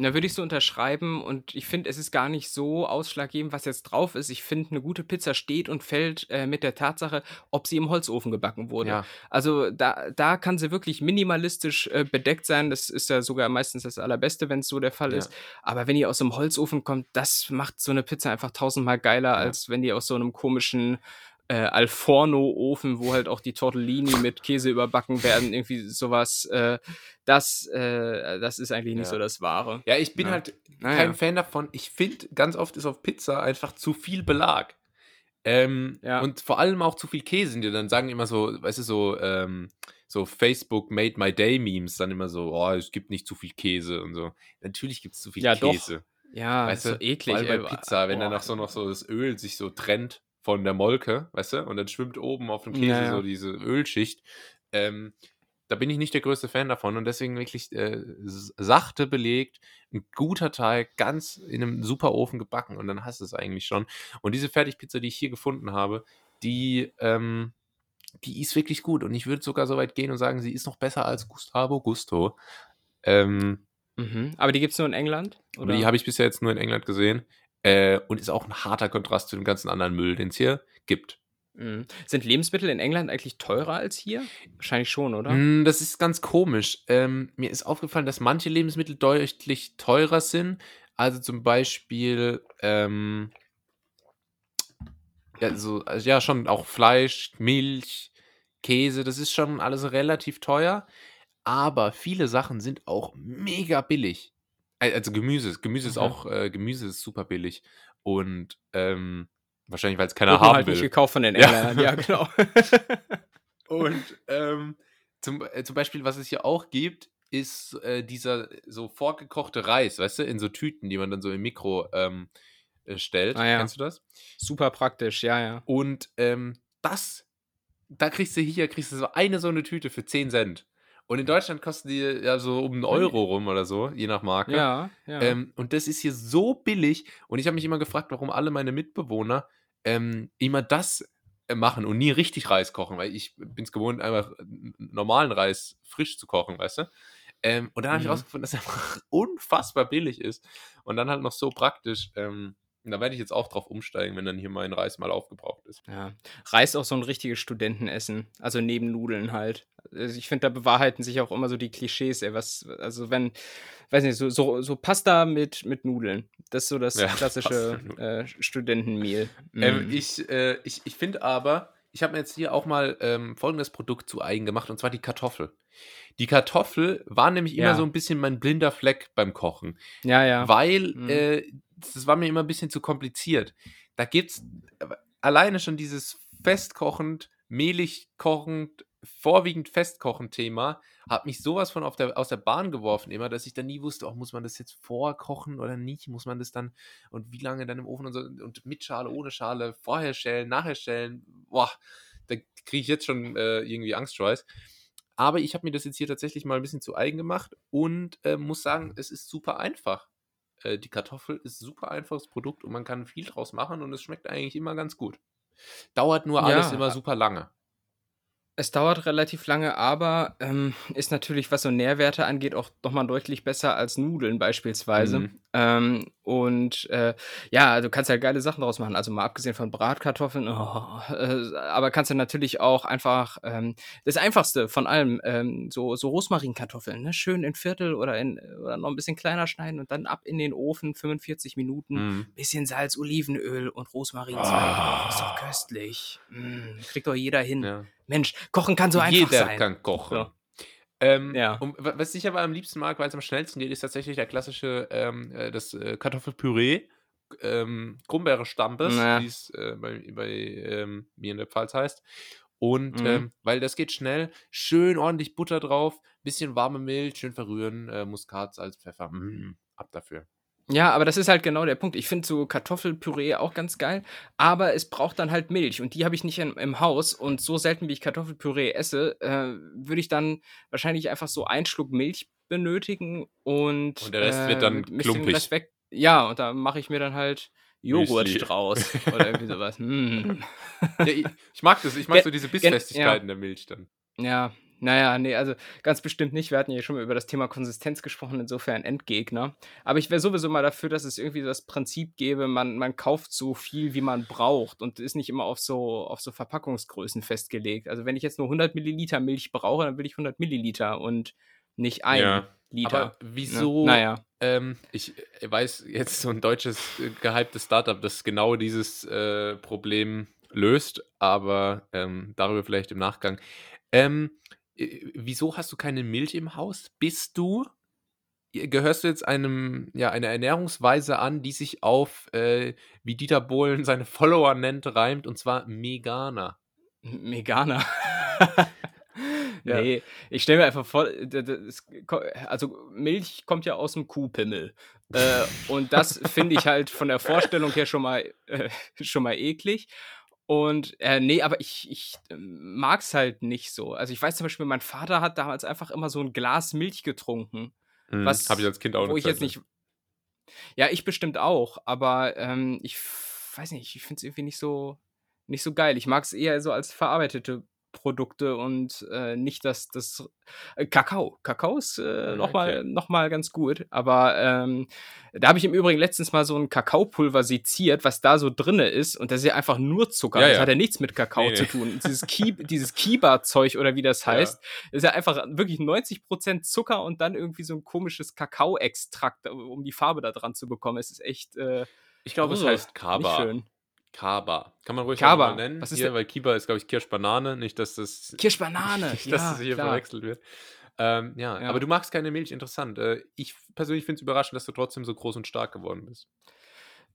Da würde ich so unterschreiben und ich finde, es ist gar nicht so ausschlaggebend, was jetzt drauf ist. Ich finde, eine gute Pizza steht und fällt äh, mit der Tatsache, ob sie im Holzofen gebacken wurde. Ja. Also da, da kann sie wirklich minimalistisch äh, bedeckt sein. Das ist ja sogar meistens das Allerbeste, wenn es so der Fall Ja. ist. Aber wenn die aus dem Holzofen kommt, das macht so eine Pizza einfach tausendmal geiler, als wenn die aus so einem komischen äh, Alforno-Ofen, wo halt auch die Tortellini mit Käse überbacken werden, irgendwie sowas. Äh, das, äh, das ist eigentlich nicht Ja. so das Wahre. Ja, ich bin Ja. halt Naja. kein Fan davon. Ich finde, ganz oft ist auf Pizza einfach zu viel Belag. Ähm, Ja. Und vor allem auch zu viel Käse. Die dann sagen immer so, weißt du, so, ähm, so Facebook Made My Day Memes, dann immer so, oh, es gibt nicht zu viel Käse und so. Natürlich gibt es zu viel Ja, doch. Käse. Ja, Weißt ist du, so eklig. Vor allem bei. Pizza, wenn dann Boah. noch so noch so das Öl sich so trennt von der Molke, weißt du, und dann schwimmt oben auf dem Käse Ja, ja. so diese Ölschicht. Ähm, da bin ich nicht der größte Fan davon und deswegen wirklich äh, sachte belegt, ein guter Teig, ganz in einem super Ofen gebacken und dann hast du es eigentlich schon. Und diese Fertigpizza, die ich hier gefunden habe, die, ähm, die ist wirklich gut und ich würde sogar so weit gehen und sagen, sie ist noch besser als Gustavo Gusto. Ähm, Mhm. Aber die gibt es nur in England? Oder? die habe ich bisher jetzt nur in England gesehen. Äh, und ist auch ein harter Kontrast zu dem ganzen anderen Müll, den es hier gibt. Mhm. Sind Lebensmittel in England eigentlich teurer als hier? Wahrscheinlich schon, oder? Mm, Das ist ganz komisch. Ähm, mir ist aufgefallen, dass manche Lebensmittel deutlich teurer sind. Also zum Beispiel, ähm, ja, so, also ja, schon auch Fleisch, Milch, Käse, das ist schon alles relativ teuer. Aber viele Sachen sind auch mega billig. Al- Also Gemüse. Gemüse ist Mhm. auch, äh, Gemüse ist super billig. Und ähm, wahrscheinlich, weil es keiner Wird haben halt will. nicht gekauft von den Ja. Engländern. Ja, genau. Und ähm, zum, äh, zum Beispiel, was es hier auch gibt, ist äh, dieser so vorgekochte Reis, weißt du, in so Tüten, die man dann so im Mikro ähm, äh, stellt. Ah, ja. Kennst du das? Super praktisch, ja, ja. Und ähm, das, da kriegst du hier, kriegst du so eine so eine Tüte für 10 Cent. Und in Deutschland kosten die ja so um einen Euro rum oder so, je nach Marke. Ja, ja. Ähm, und das ist hier so billig. Und ich habe mich immer gefragt, warum alle meine Mitbewohner ähm, immer das äh, machen und nie richtig Reis kochen, weil ich bin es gewohnt, einfach normalen Reis frisch zu kochen, weißt du? Ähm, und dann habe ich Mhm. rausgefunden, dass er einfach unfassbar billig ist. Und dann halt noch so praktisch. Ähm, und da werde ich jetzt auch drauf umsteigen, wenn dann hier mein Reis mal aufgebraucht ist. ja. Reis auch so ein richtiges Studentenessen. Also neben Nudeln halt. Also ich finde, da bewahrheiten sich auch immer so die Klischees, ey. Was, also wenn, weiß nicht, so, so, so Pasta mit, mit Nudeln. Das ist so das Ja, klassische äh, Studentenmeal. Ähm, Mhm. ich äh, ich, ich finde aber, ich habe mir jetzt hier auch mal ähm, folgendes Produkt zu eigen gemacht, und zwar die Kartoffel. Die Kartoffel war nämlich immer Ja. so ein bisschen mein blinder Fleck beim Kochen, ja, ja. weil Mhm. äh, das war mir immer ein bisschen zu kompliziert. Da gibt's alleine schon dieses festkochend, mehlig kochend, vorwiegend festkochend Thema, hat mich sowas von der, aus der Bahn geworfen immer, dass ich dann nie wusste, oh, muss man das jetzt vorkochen oder nicht? Muss man das dann und wie lange dann im Ofen und so und mit Schale, ohne Schale, vorher schälen, nachher schälen. Boah, da kriege ich jetzt schon äh, irgendwie Angstschweiß. Aber ich habe mir das jetzt hier tatsächlich mal ein bisschen zu eigen gemacht und äh, muss sagen, es ist super einfach. Äh, die Kartoffel ist super einfaches Produkt und man kann viel draus machen und es schmeckt eigentlich immer ganz gut. Dauert nur alles Ja. immer super lange. Es dauert relativ lange, aber ähm, ist natürlich, was so Nährwerte angeht, auch nochmal deutlich besser als Nudeln beispielsweise. Mhm. Ähm, und äh, ja, du kannst ja geile Sachen draus machen. Also mal abgesehen von Bratkartoffeln, oh, äh, aber kannst du natürlich auch einfach ähm, das Einfachste von allem, ähm, so, so Rosmarinkartoffeln, ne? schön in Viertel oder, in, oder noch ein bisschen kleiner schneiden und dann ab in den Ofen, 45 Minuten. Mhm. Bisschen Salz, Olivenöl und Rosmarinzweige Ah. drauf. Ist doch köstlich. Mm, kriegt doch jeder hin. Ja. Mensch, kochen kann so einfach Jeder sein. kann kochen. So. Ähm, Ja. wa- was ich aber am liebsten mag, weil es am schnellsten geht, ist tatsächlich der klassische, ähm, äh, das äh, Kartoffelpüree, ähm, Krummbeere-Stampes, Na. wie es äh, bei, bei ähm, mir in der Pfalz heißt. Und Mhm. ähm, weil das geht schnell, schön ordentlich Butter drauf, bisschen warme Milch, schön verrühren, äh, Muskat, Salz, Pfeffer, mm, ab dafür. Ja, aber das ist halt genau der Punkt. Ich finde so Kartoffelpüree auch ganz geil, aber es braucht dann halt Milch und die habe ich nicht im, im Haus und so selten wie ich Kartoffelpüree esse, äh, würde ich dann wahrscheinlich einfach so einen Schluck Milch benötigen und, Und der Rest wird äh, dann mit- bisschen klumpig. Weg. Ja, und da mache ich mir dann halt Joghurt Müsli. draus oder irgendwie sowas. Mm. Ja, ich, ich mag das, ich mag Gen- so diese Bissfestigkeiten der Milch dann. Ja, naja, nee, also ganz bestimmt nicht. Wir hatten ja schon mal über das Thema Konsistenz gesprochen, insofern Endgegner. Aber ich wäre sowieso mal dafür, dass es irgendwie das Prinzip gäbe, man, man kauft so viel, wie man braucht und ist nicht immer auf so, auf so Verpackungsgrößen festgelegt. Also wenn ich jetzt nur 100 Milliliter Milch brauche, dann will ich 100 Milliliter und nicht ein Ja, Liter. Aber wieso? Ne? Naja. Ähm, ich weiß jetzt so ein deutsches äh, gehyptes Startup, das genau dieses äh, Problem löst, aber ähm, darüber vielleicht im Nachgang. Ähm, äh, wieso hast du keine Milch im Haus? Bist du, äh, gehörst du jetzt einem, ja, einer Ernährungsweise an, die sich auf, äh, wie Dieter Bohlen seine Follower nennt, reimt, und zwar Meganer? Veganer. Ja. Nee, ich stelle mir einfach vor, d- d- es ko- also Milch kommt ja aus dem Kuhpimmel. Äh, und das finde ich halt von der Vorstellung her schon mal, äh, schon mal eklig. Und äh, nee, aber ich, ich mag es halt nicht so. Also ich weiß zum Beispiel, mein Vater hat damals einfach immer so ein Glas Milch getrunken. Hm, Was- Habe ich als Kind auch wo ich jetzt nicht. Ja, ich bestimmt auch, aber ähm, ich weiß nicht, ich finde es irgendwie nicht so, nicht so geil. Ich mag es eher so als verarbeitete Produkte und äh, nicht das, das äh, Kakao. Kakao ist äh, Hm, nochmal okay. noch mal ganz gut, aber ähm, da habe ich im Übrigen letztens mal so ein Kakaopulver seziert, was da so drinne ist und das ist ja einfach nur Zucker. Ja, das ja. hat ja nichts mit Kakao Nee, zu nee. tun. Dieses, Ki dieses Kiba-Zeug oder wie das Ja. heißt, ist ja einfach wirklich 90% Zucker und dann irgendwie so ein komisches Kakaoextrakt, um die Farbe da dran zu bekommen. Es ist echt äh, Ich glaube, es heißt nicht Kaba. schön. Kaba. Kann man ruhig Kaba. nennen. Was ist hier, denn- weil Kiba ist, glaube ich, Kirschbanane. Nicht, dass das, Kirschbanane. nicht, ja, dass das hier klar. verwechselt wird. Ähm, ja, Ja. aber du magst keine Milch. Interessant. Äh, ich persönlich finde es überraschend, dass du trotzdem so groß und stark geworden bist.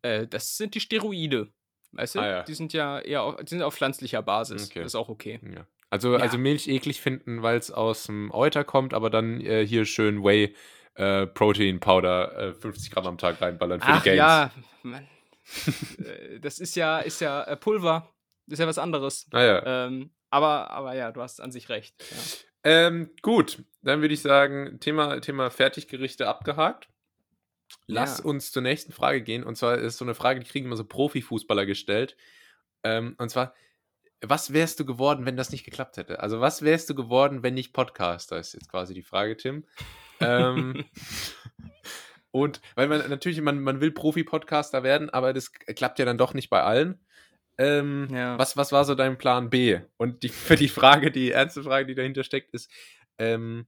Äh, das sind die Steroide. Weißt du? Ah, ja. Die sind ja eher auf, die sind auf pflanzlicher Basis. Okay. Das ist auch okay. Ja. Also, Ja. also Milch eklig finden, weil es aus dem Euter kommt, aber dann äh, hier schön Whey äh, Protein Powder äh, 50 Gramm am Tag reinballern für Ach die Gains. ja, Mann. Äh, das ist ja, ist ja äh, Pulver. Das ist ja was anderes. Naja. Ähm, aber, aber ja, du hast an sich recht. Ja. Ähm, gut, dann würde ich sagen, Thema, Thema Fertiggerichte abgehakt. Lass Ja. uns zur nächsten Frage gehen. Und zwar ist so eine Frage, die kriegen immer so Profifußballer gestellt. Ähm, und zwar, was wärst du geworden, wenn das nicht geklappt hätte? Also, was wärst du geworden, wenn nicht Podcaster? Ist jetzt quasi die Frage, Tim. ähm, und weil man natürlich, man, man will Profi-Podcaster werden, aber das klappt ja dann doch nicht bei allen. Ähm, Ja. was, was war so dein Plan B? Und die, für die Frage, die ernste Frage, die dahinter steckt, ist, ähm,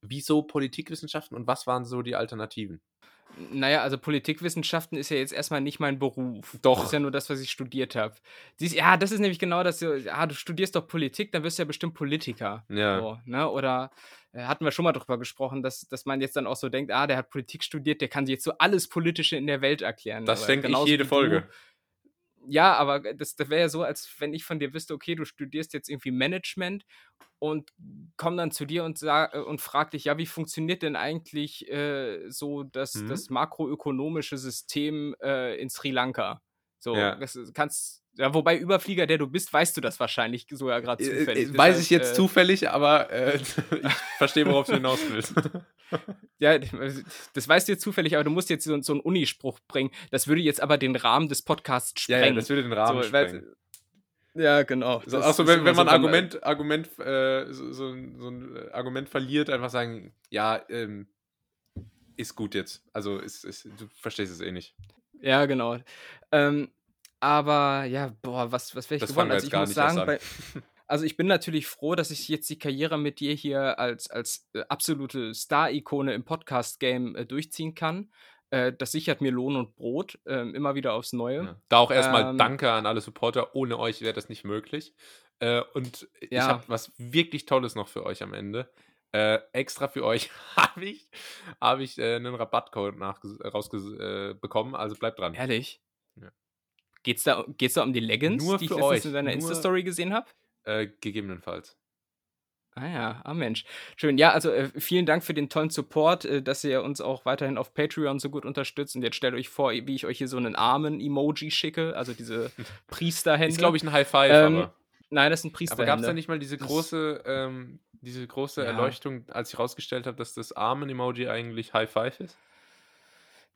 wieso Politikwissenschaften und was waren so die Alternativen? Naja, also Politikwissenschaften ist ja jetzt erstmal nicht mein Beruf. Doch. Das ist ja nur das, was ich studiert habe. Ja, das ist nämlich genau das. Ah, du studierst doch Politik, dann wirst du ja bestimmt Politiker. Ja. So, ne? Oder hatten wir schon mal drüber gesprochen, dass, dass man jetzt dann auch so denkt, ah, der hat Politik studiert, der kann sich jetzt so alles Politische in der Welt erklären. Das Aber denke ich jede Folge. Du, ja, aber das, das wäre ja so, als wenn ich von dir wüsste, okay, du studierst jetzt irgendwie Management und komm dann zu dir und, sag, äh, und frag dich, ja, wie funktioniert denn eigentlich äh, so das, Mhm. das makroökonomische System äh, in Sri Lanka? So, Ja. das kannst, ja, wobei Überflieger, der du bist, weißt du das wahrscheinlich sogar gerade Äh, zufällig. äh, weiß ich Deshalb, jetzt äh, zufällig, aber äh, ich verstehe, worauf du hinaus willst. Ja, das weißt du jetzt zufällig, aber du musst jetzt so, so einen Unispruch bringen. Das würde jetzt aber den Rahmen des Podcasts ja, sprengen. ja, das würde den Rahmen so, weil- sprengen. Ja, genau. So, Achso, wenn, wenn man so, Argument, Argument, äh, so, so, ein- äh, Argument verliert, einfach sagen, ja, ähm, ist gut jetzt. Also ist, ist, du verstehst es eh nicht. Ja, genau. Ähm, aber ja, boah, was, was wäre ich Das wir Also ich muss sagen, bei, also ich bin natürlich froh, dass ich jetzt die Karriere mit dir hier als, als äh, absolute Star-Ikone im Podcast-Game äh, durchziehen kann. Äh, das sichert mir Lohn und Brot, ähm, immer wieder aufs Neue. Ja. Da auch erstmal Ähm, Danke an alle Supporter. Ohne euch wäre das nicht möglich. Äh, und ich Ja. habe was wirklich Tolles noch für euch am Ende. Äh, extra für euch habe ich, hab ich äh, einen Rabattcode rausbekommen. Äh, bekommen. also bleibt dran. Ehrlich? Geht's da, geht's da um die Leggings, Nur die ich letztens euch. in deiner Nur- Insta-Story gesehen habe? Äh, gegebenenfalls. Ah ja, ah Mensch. Schön. Ja, also äh, vielen Dank für den tollen Support, äh, dass ihr uns auch weiterhin auf Patreon so gut unterstützt. Und jetzt stellt euch vor, wie ich euch hier so einen Armen-Emoji schicke, also diese Priesterhände. Ist, glaube ich, ein High Five, Ähm, aber. Nein, das sind Aber Priesterhände. gab es da nicht mal diese große, ähm, diese große Ja. Erleuchtung, als ich rausgestellt habe, dass das Armen-Emoji eigentlich High Five ist?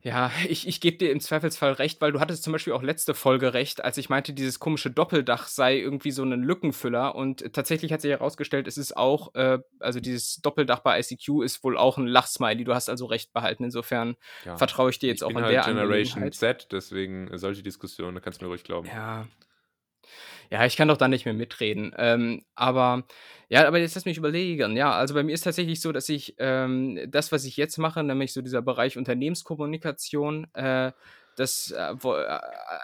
Ja, ich, ich gebe dir im Zweifelsfall recht, weil du hattest zum Beispiel auch letzte Folge recht, als ich meinte, dieses komische Doppeldach sei irgendwie so ein Lückenfüller. Und tatsächlich hat sich herausgestellt, es ist auch, äh, also dieses Doppeldach bei ICQ ist wohl auch ein Lachsmiley. Du hast also recht behalten. Insofern Ja. vertraue ich dir jetzt ich auch bin an halt der Generation. Z, deswegen solche Diskussionen, da kannst du mir ruhig glauben. Ja. Ja, ich kann doch da nicht mehr mitreden. Ähm, aber ja, aber jetzt lass mich überlegen. Ja, also bei mir ist tatsächlich so, dass ich ähm, das, was ich jetzt mache, nämlich so dieser Bereich Unternehmenskommunikation, äh, das, äh, äh,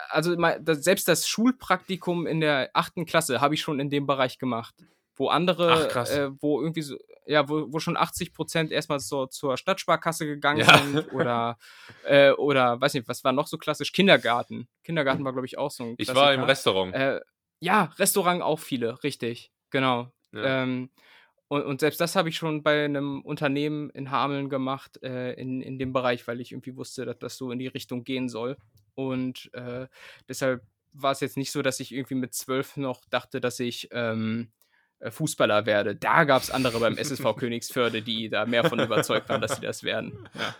also das, selbst das Schulpraktikum in der achten Klasse habe ich schon in dem Bereich gemacht. Wo andere, Ach, äh, wo irgendwie so, ja, wo, wo schon 80 Prozent erstmal so zur Stadtsparkasse gegangen Ja. sind oder, äh, oder, weiß nicht, was war noch so klassisch? Kindergarten. Kindergarten war, glaube ich, auch so ein Ich war im. Restaurant. Äh, ja, Restaurant auch viele, richtig, genau. Ja. Ähm, und, und selbst das habe ich schon bei einem Unternehmen in Hameln gemacht, äh, in, in dem Bereich, weil ich irgendwie wusste, dass das so in die Richtung gehen soll. Und äh, deshalb war es jetzt nicht so, dass ich irgendwie mit zwölf noch dachte, dass ich ähm, äh, Fußballer werde. Da gab es andere beim SSV Königsförde, die da mehr von überzeugt waren, dass sie das werden. Ja.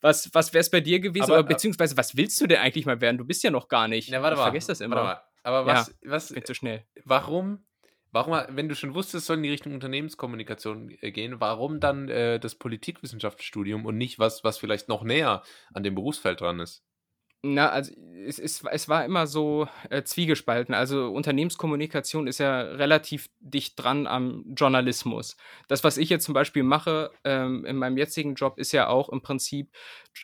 Was, was wäre es bei dir gewesen? Aber, oder äh, beziehungsweise, was willst du denn eigentlich mal werden? Du bist ja noch gar nicht. Ja, warte ich mal. vergesse das immer. Warte mal. Aber Ja. was, was, Geht zu schnell. warum, warum, wenn du schon wusstest, es soll in die Richtung Unternehmenskommunikation gehen, warum dann äh, das Politikwissenschaftsstudium und nicht was, was vielleicht noch näher an dem Berufsfeld dran ist? Na, also es, es, es war immer so äh, zwiegespalten. Also Unternehmenskommunikation ist ja relativ dicht dran am Journalismus. Das, was ich jetzt zum Beispiel mache ähm, in meinem jetzigen Job, ist ja auch im Prinzip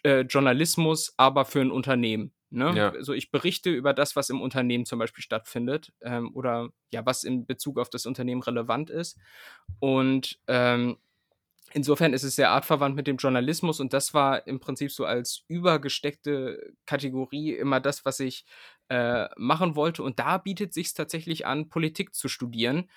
äh, Journalismus, aber für ein Unternehmen. Ne? Ja. Also ich berichte über das, was im Unternehmen zum Beispiel stattfindet ähm, oder ja, was in Bezug auf das Unternehmen relevant ist. Und ähm, Insofern ist es sehr artverwandt mit dem Journalismus und das war im Prinzip so als übergesteckte Kategorie immer das, was ich äh, machen wollte. Und da bietet sich tatsächlich an, Politik zu studieren,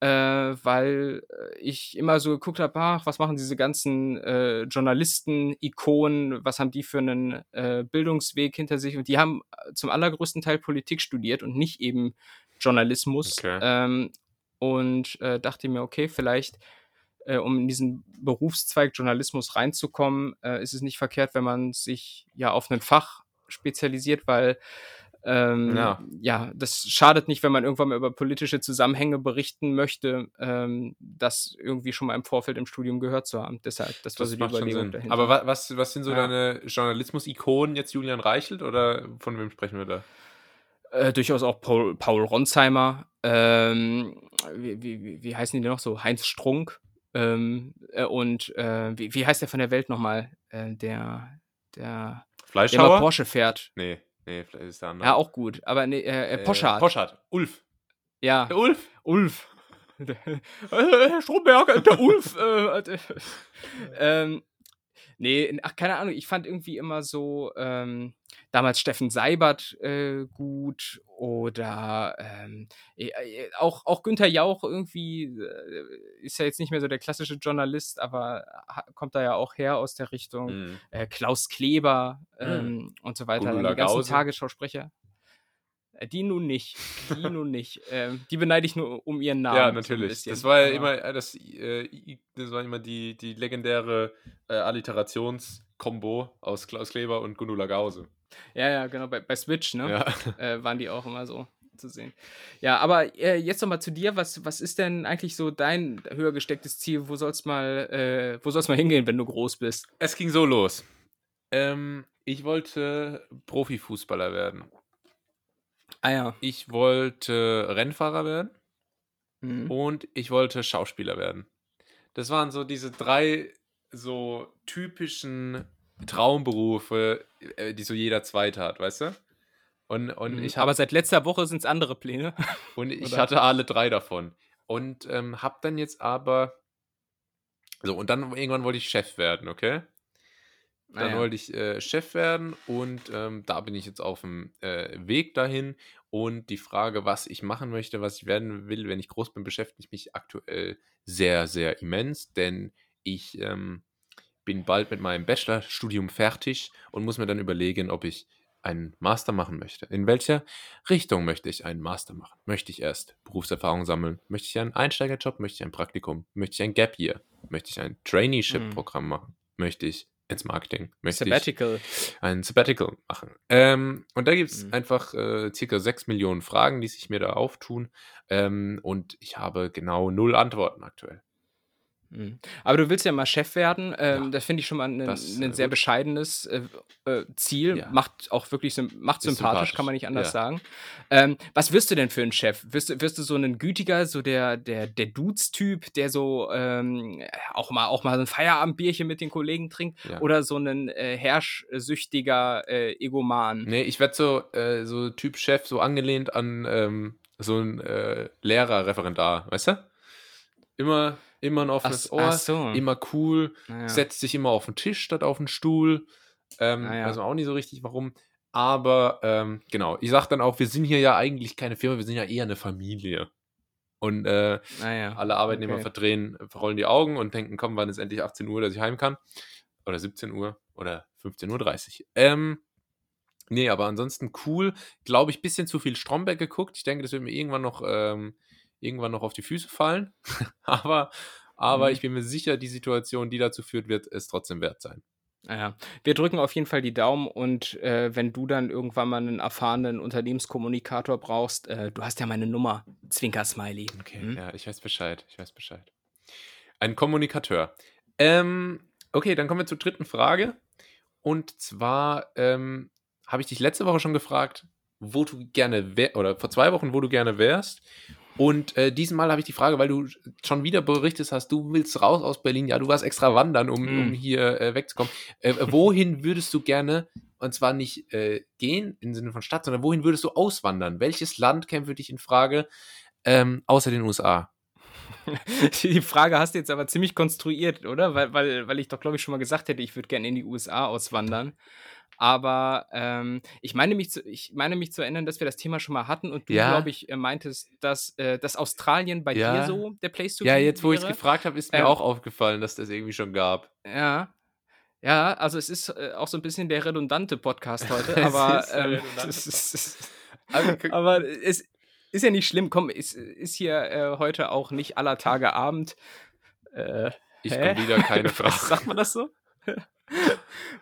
äh, weil äh, ich immer so geguckt habe, ach, was machen diese ganzen äh, Journalisten, Ikonen, was haben die für einen äh, Bildungsweg hinter sich? Und die haben äh, zum allergrößten Teil Politik studiert und nicht eben Journalismus. Okay. Ähm, und äh, dachte mir, okay, vielleicht äh, um in diesen Berufszweig Journalismus reinzukommen, äh, ist es nicht verkehrt, wenn man sich ja auf ein Fach spezialisiert, weil ähm, Ja. ja. das schadet nicht, wenn man irgendwann mal über politische Zusammenhänge berichten möchte, ähm, das irgendwie schon mal im Vorfeld im Studium gehört zu haben. Deshalb, das war so Das die Überlegung dahinter. Aber wa was, was sind so Ja. deine Journalismus-Ikonen jetzt Julian Reichelt oder von wem sprechen wir da? Äh, durchaus auch Paul, Paul Ronsheimer, ähm, wie, wie, wie- heißen die denn noch so? Heinz Strunk ähm, äh, und äh, wie, wie heißt der von der Welt nochmal? Äh, der, der, der immer Fleischhauer? Porsche fährt. Nee, nee, vielleicht ist der andere. Ja, auch gut, aber nee, äh, äh, Poschardt. Poschardt. Ulf. Ja, Der Ulf. Ulf. Der- äh, Herr Stromberg, äh, der Ulf. Äh, äh, ähm, nee, ach, keine Ahnung, ich fand irgendwie immer so ähm, damals Steffen Seibert äh, gut oder ähm, äh, auch, auch Günther Jauch irgendwie äh, ist ja jetzt nicht mehr so der klassische Journalist, aber kommt da ja auch her aus der Richtung. Mhm. Äh, Klaus Kleber ähm, und so weiter. Gundula die ganzen Gause. Tagesschausprecher. Äh, Die nun nicht. Die nun nicht. Ähm, die beneide ich nur um ihren Namen. Ja, so natürlich. bisschen. das war ja immer äh, das, äh, das war immer die, die legendäre äh, Alliterationskombo aus Klaus Kleber und Gundula Gause. Ja, ja, genau. Bei, bei Switch, ne? Ja. Äh, waren die auch immer so zu sehen. Ja, aber äh, jetzt nochmal zu dir. Was, was ist denn eigentlich so dein höher gestecktes Ziel? Wo soll's mal, äh, wo soll's mal hingehen, wenn du groß bist? Es ging so los. Ähm, ich wollte Profifußballer werden. Ah ja. Ich wollte Rennfahrer werden Mhm. und ich wollte Schauspieler werden. Das waren so diese drei so typischen Traumberufe, äh, die so jeder Zweite hat, weißt du? Und, und Mhm. ich Aber habe seit letzter Woche sind es andere Pläne. und ich hatte alle drei davon. Und ähm, habe dann jetzt aber so und dann irgendwann wollte ich Chef werden, okay? Dann Naja. wollte ich äh, Chef werden und ähm, da bin ich jetzt auf dem äh, Weg dahin. Und die Frage, was ich machen möchte, was ich werden will, wenn ich groß bin, beschäftigt mich aktuell sehr, sehr immens, denn ich ähm, bin bald mit meinem Bachelorstudium fertig und muss mir dann überlegen, ob ich einen Master machen möchte. In welcher Richtung möchte ich einen Master machen? Möchte ich erst Berufserfahrung sammeln? Möchte ich einen Einsteigerjob? Möchte ich ein Praktikum? Möchte ich ein Gap Year? Möchte ich ein Traineeship-Programm machen? Möchte ich ins Marketing? Möchte Sabbatical. ein Sabbatical machen. Ähm, und da gibt es Mhm. einfach äh, circa 6 Millionen Fragen, die sich mir da auftun. Ähm, und ich habe genau null Antworten aktuell. Mhm. Aber du willst ja mal Chef werden. Ähm, Ja, das finde ich schon mal ein, das, ein äh, sehr wird- bescheidenes äh, äh, Ziel. Ja. Macht auch wirklich macht Ist sympathisch, kann man sympathisch, nicht anders ja. sagen. Ähm, was wirst du denn für ein Chef? Wirst du, wirst du so ein gütiger, so der, der, der Dudes-Typ, der so ähm, auch, mal, auch mal ein Feierabendbierchen mit den Kollegen trinkt? Oder so ein äh, herrschsüchtiger äh, Egoman? Nee, ich werde so, äh, so Typ Chef, so angelehnt an ähm, so ein äh, Lehrer-Referendar, weißt du? Immer, immer ein offenes Ach- Ohr, ach so. immer cool, Naja. setzt sich immer auf den Tisch statt auf den Stuhl. Ähm, Ah, ja. Also auch nicht so richtig, warum. Aber ähm, genau, ich sag dann auch, wir sind hier ja eigentlich keine Firma, wir sind ja eher eine Familie. Und äh, Naja. alle Arbeitnehmer okay. verdrehen, verrollen die Augen und denken, komm, wann ist endlich 18 Uhr, dass ich heim kann? Oder 17 Uhr oder 15.30 Uhr. Ähm, nee, aber ansonsten cool. Glaube ich, bisschen zu viel Stromberg geguckt. Ich denke, das wird mir irgendwann noch, ähm, irgendwann noch auf die Füße fallen. aber aber Mhm. ich bin mir sicher, die Situation, die dazu führt, wird es trotzdem wert sein. Naja, wir drücken auf jeden Fall die Daumen und äh, wenn du dann irgendwann mal einen erfahrenen Unternehmenskommunikator brauchst, äh, du hast ja meine Nummer, Zwinker-Smiley. Okay, Hm? ja, ich weiß Bescheid. Ich weiß Bescheid. Ein Kommunikateur. Ähm, okay, dann kommen wir zur dritten Frage. Und zwar ähm, habe ich dich letzte Woche schon gefragt, wo du gerne wärst, oder vor zwei Wochen, wo du gerne wärst. Und äh, diesmal habe ich die Frage, weil du schon wieder berichtet hast, du willst raus aus Berlin, ja, du warst extra wandern, um, Mm. um hier äh, wegzukommen. Äh, wohin würdest du gerne, und zwar nicht äh, gehen im Sinne von Stadt, sondern wohin würdest du auswandern? Welches Land käme für dich in Frage, ähm, außer den USA? Die Frage hast du jetzt aber ziemlich konstruiert, oder? Weil, weil, weil ich doch, glaube ich, schon mal gesagt hätte, ich würde gerne in die USA auswandern. Aber ähm, ich, meine mich zu, ich meine mich zu erinnern, dass wir das Thema schon mal hatten und du, Ja. glaube ich, äh, meintest, dass, äh, dass Australien bei Ja. dir so der Place to Ja, be jetzt wo ich es gefragt habe, ist mir Ähm, auch aufgefallen, dass das irgendwie schon gab. Ja. Ja, also es ist äh, auch so ein bisschen der redundante Podcast heute, Es aber, der ähm, es ist, Aber guck- aber es ist ja nicht schlimm. Komm, es ist hier äh, heute auch nicht aller Tage Abend. Äh, Ich komme wieder keine Frage. sagt man das so?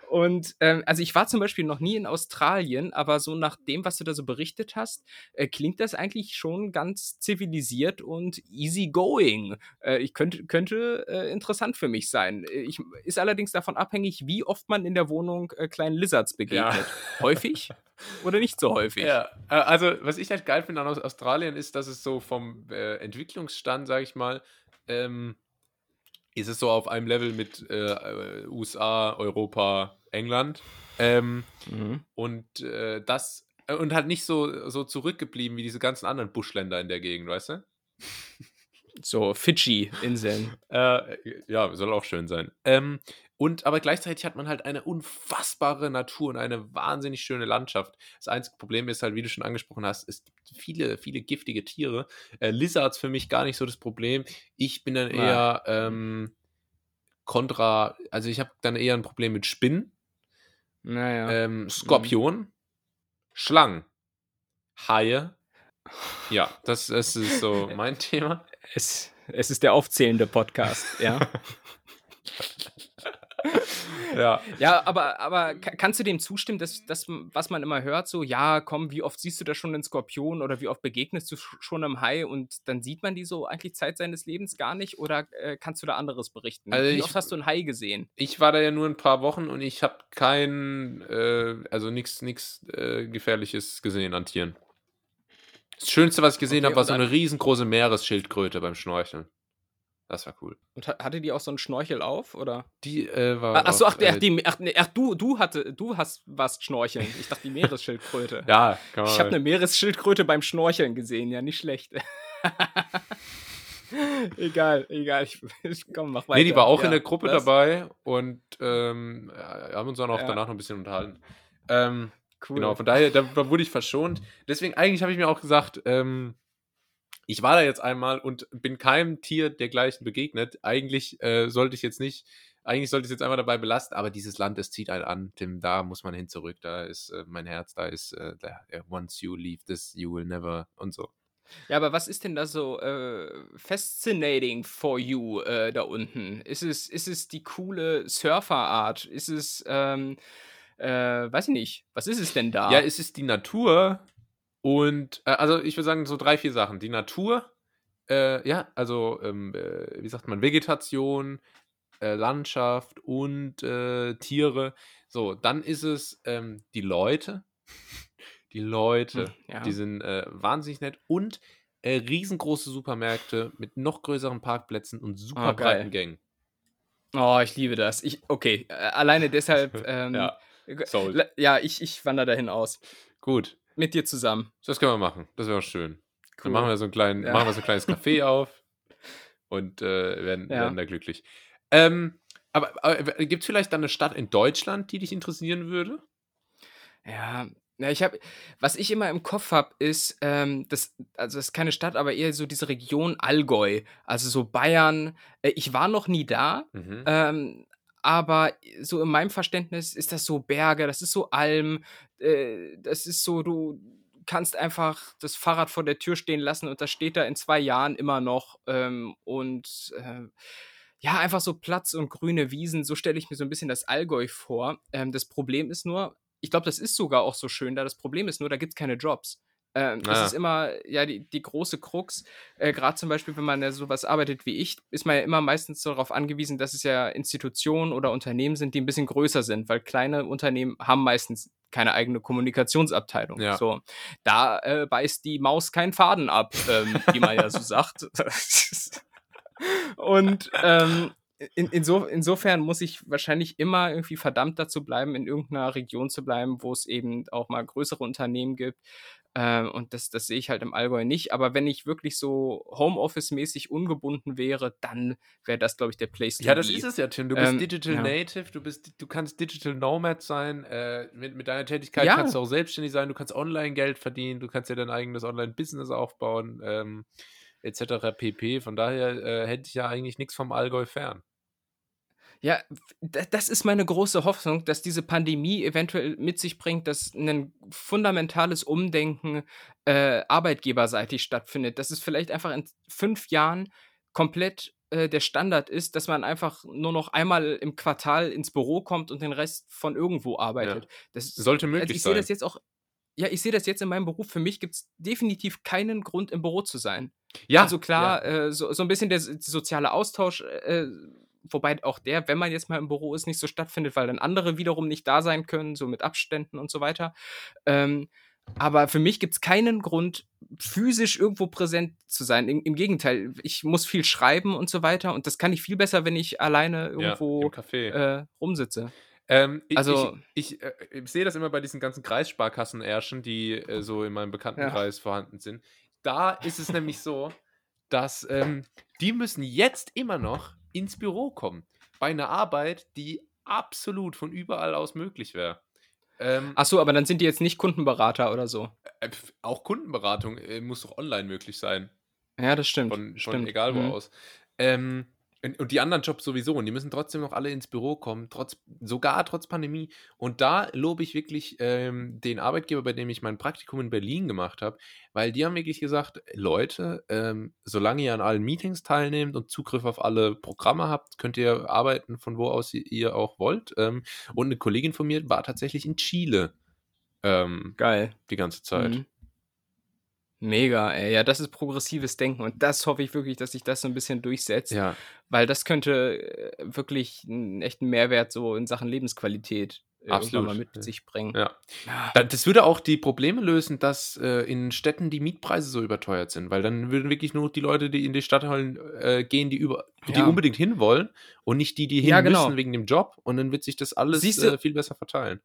Und ähm, also ich war zum Beispiel noch nie in Australien, aber so nach dem, was du da so berichtet hast, äh, klingt das eigentlich schon ganz zivilisiert und easy going. Äh, ich könnte, könnte äh, interessant für mich sein. Ich, ist allerdings davon abhängig, wie oft man in der Wohnung äh, kleinen Lizards begegnet. Häufig oder nicht so häufig? Ja, äh, also was ich halt geil finde an Aus- Australien ist, dass es so vom äh, Entwicklungsstand, sage ich mal, ähm, ist es so auf einem Level mit äh, äh, USA, Europa, England. Ähm, Mhm. und äh, das äh, und halt nicht so, so zurückgeblieben wie diese ganzen anderen Buschländer in der Gegend, weißt du? So Fidschi-Inseln. Äh, ja, soll auch schön sein. Ähm, und aber gleichzeitig hat man halt eine unfassbare Natur und eine wahnsinnig schöne Landschaft. Das einzige Problem ist halt, wie du schon angesprochen hast, es gibt viele, viele giftige Tiere. Äh, Lizards für mich gar nicht so das Problem. Ich bin dann eher ähm, kontra, also ich habe dann eher ein Problem mit Spinnen, Naja. ähm, Skorpionen, Schlangen, Haie. Ja, das, das ist so mein Thema. Es, es ist der aufzählende Podcast, ja. Ja. Ja, aber, aber ka- kannst du dem zustimmen, dass das, was man immer hört, so, ja, komm, wie oft siehst du da schon einen Skorpion oder wie oft begegnest du sch- schon einem Hai und dann sieht man die so eigentlich Zeit seines Lebens gar nicht oder äh, kannst du da anderes berichten? Also wie ich- oft hast du einen Hai gesehen? Ich war da ja nur ein paar Wochen und ich habe kein, äh, also nichts nix, äh, Gefährliches gesehen an Tieren. Das Schönste, was ich gesehen Okay, habe, war so eine riesengroße Meeresschildkröte beim Schnorcheln. Das war cool. Und ha- hatte die auch so einen Schnorchel auf, oder? Die äh, war. Ah, Ach so, ach, der, äh, die, ach, nee, ach du, du hatte, du hast was schnorcheln. Ich dachte die Meeresschildkröte. Ja, kann man. Ich habe eine Meeresschildkröte beim Schnorcheln gesehen, ja, nicht schlecht. egal, egal. Ich, ich, komm, mach weiter. Nee, die war auch ja, in der Gruppe das- dabei und ähm, haben uns dann auch Ja. danach noch ein bisschen unterhalten. Ähm, Cool. Genau, von daher, da, da wurde ich verschont. Deswegen, eigentlich habe ich mir auch gesagt, ähm, ich war da jetzt einmal und bin keinem Tier dergleichen begegnet. Eigentlich äh, sollte ich jetzt nicht, eigentlich sollte ich es jetzt einfach dabei belasten, aber dieses Land, das zieht einen an, Tim, da muss man hin zurück, da ist äh, mein Herz, da ist, äh, da, once you leave this, you will never und so. Ja, aber was ist denn da so äh, fascinating for you äh, da unten? Ist es, ist es die coole Surferart? Ist es, ähm, äh, weiß ich nicht, was ist es denn da? Ja, es ist die Natur und, äh, also ich würde sagen, so drei, vier Sachen. Die Natur, äh, ja, also, ähm, äh, wie sagt man, Vegetation, äh, Landschaft und äh, Tiere. So, dann ist es ähm, die Leute. Die Leute, Hm, ja. die sind äh, wahnsinnig nett und riesengroße Supermärkte mit noch größeren Parkplätzen und super geil. breiten Gängen. Oh, ich liebe das. Ich, okay, alleine deshalb, ähm, Ja, ja, ich, ich wandere dahin aus. Gut, Mit dir zusammen. das können wir machen. Das wäre auch schön. Cool. Dann machen wir so, einen kleinen, Ja. machen wir so ein kleines Café auf und äh, werden, Ja. werden da glücklich. Ähm, aber aber gibt es vielleicht dann eine Stadt in Deutschland, die dich interessieren würde? Ja, ja, ich habe, was ich immer im Kopf habe, ist, ähm, das, also das ist keine Stadt, aber eher so diese Region Allgäu, also so Bayern. Äh, ich war noch nie da, Mhm. ähm, aber so in meinem Verständnis ist das so Berge, das ist so Alm, äh, das ist so, du kannst einfach das Fahrrad vor der Tür stehen lassen und das steht da in zwei Jahren immer noch. Ähm, und äh, ja, einfach so Platz und grüne Wiesen, so stelle ich mir so ein bisschen das Allgäu vor. Ähm, das Problem ist nur, ich glaube, das ist sogar auch so schön da. Das Problem ist nur, da gibt es keine Jobs. Ähm, das Ah. ist immer ja die, die große Krux. Äh, Gerade zum Beispiel, wenn man ja sowas arbeitet wie ich, ist man ja immer meistens darauf angewiesen, dass es ja Institutionen oder Unternehmen sind, die ein bisschen größer sind, weil kleine Unternehmen haben meistens keine eigene Kommunikationsabteilung. Ja. So, da äh, beißt die Maus keinen Faden ab, ähm, wie man ja so sagt. Und ähm, in, inso, insofern muss ich wahrscheinlich immer irgendwie verdammt dazu bleiben, in irgendeiner Region zu bleiben, wo es eben auch mal größere Unternehmen gibt. Ähm, und das, das sehe ich halt im Allgäu nicht. Aber wenn ich wirklich so Homeoffice-mäßig ungebunden wäre, dann wäre das, glaube ich, der Place to Ja, das ist es ja, Tim. Du bist Ähm, Digital ja. Native, du, bist, du kannst Digital Nomad sein. Äh, mit, mit deiner Tätigkeit Ja. kannst du auch selbstständig sein. Du kannst online Geld verdienen. Du kannst ja dein eigenes Online-Business aufbauen, ähm, etc. pp. Von daher äh, hätte ich ja eigentlich nichts vom Allgäu fern. Ja, das ist meine große Hoffnung, dass diese Pandemie eventuell mit sich bringt, dass ein fundamentales Umdenken äh, arbeitgeberseitig stattfindet. Dass es vielleicht einfach in fünf Jahren komplett äh, der Standard ist, dass man einfach nur noch einmal im Quartal ins Büro kommt und den Rest von irgendwo arbeitet. Das Sollte also möglich ich sehe sein. das jetzt auch. Ja, ich sehe das jetzt in meinem Beruf. Für mich gibt es definitiv keinen Grund, im Büro zu sein. Ja, Also klar, äh, so, so ein bisschen der so- soziale Austausch, äh, wobei auch der, wenn man jetzt mal im Büro ist, nicht so stattfindet, weil dann andere wiederum nicht da sein können, so mit Abständen und so weiter. Ähm, aber für mich gibt es keinen Grund, physisch irgendwo präsent zu sein. Im, Im Gegenteil, ich muss viel schreiben und so weiter und das kann ich viel besser, wenn ich alleine ja, irgendwo Café. äh, rumsitze. Ähm, ich, Also- ich, ich, äh, ich sehe das immer bei diesen ganzen Kreissparkassen-Ärschen, die äh, so in meinem Bekanntenkreis vorhanden sind. Da ist es nämlich so, dass ähm, die müssen jetzt immer noch ins Büro kommen. Bei einer Arbeit, die absolut von überall aus möglich wäre. Ähm, Ach so, aber dann sind die jetzt nicht Kundenberater oder so. äh, auch Kundenberatung äh, muss doch online möglich sein. Ja, das stimmt. Von, von stimmt. egal wo Mhm. aus. Ähm, und, die anderen Jobs sowieso. Und die müssen trotzdem noch alle ins Büro kommen, trotz, sogar trotz Pandemie. Und da lobe ich wirklich ähm, den Arbeitgeber, bei dem ich mein Praktikum in Berlin gemacht habe, weil die haben wirklich gesagt, Leute, ähm, solange ihr an allen Meetings teilnehmt und Zugriff auf alle Programme habt, könnt ihr arbeiten, von wo aus ihr, ihr auch wollt. Ähm, und eine Kollegin von mir war tatsächlich in Chile ähm, Geil. die ganze Zeit. Mhm. Mega, ey. Ja, das ist progressives Denken und das hoffe ich wirklich, dass sich das so ein bisschen durchsetzt, Ja, weil das könnte äh, wirklich einen echten Mehrwert so in Sachen Lebensqualität mal Absolut. mit sich bringen. Ja. Ah, Da- Das würde auch die Probleme lösen, dass äh, in Städten die Mietpreise so überteuert sind, weil dann würden wirklich nur die Leute, die in die Stadthallen äh, gehen, die über, die Ja. unbedingt hinwollen und nicht die, die hin Ja, genau. müssen wegen dem Job. Und dann wird sich das alles äh, viel besser verteilen.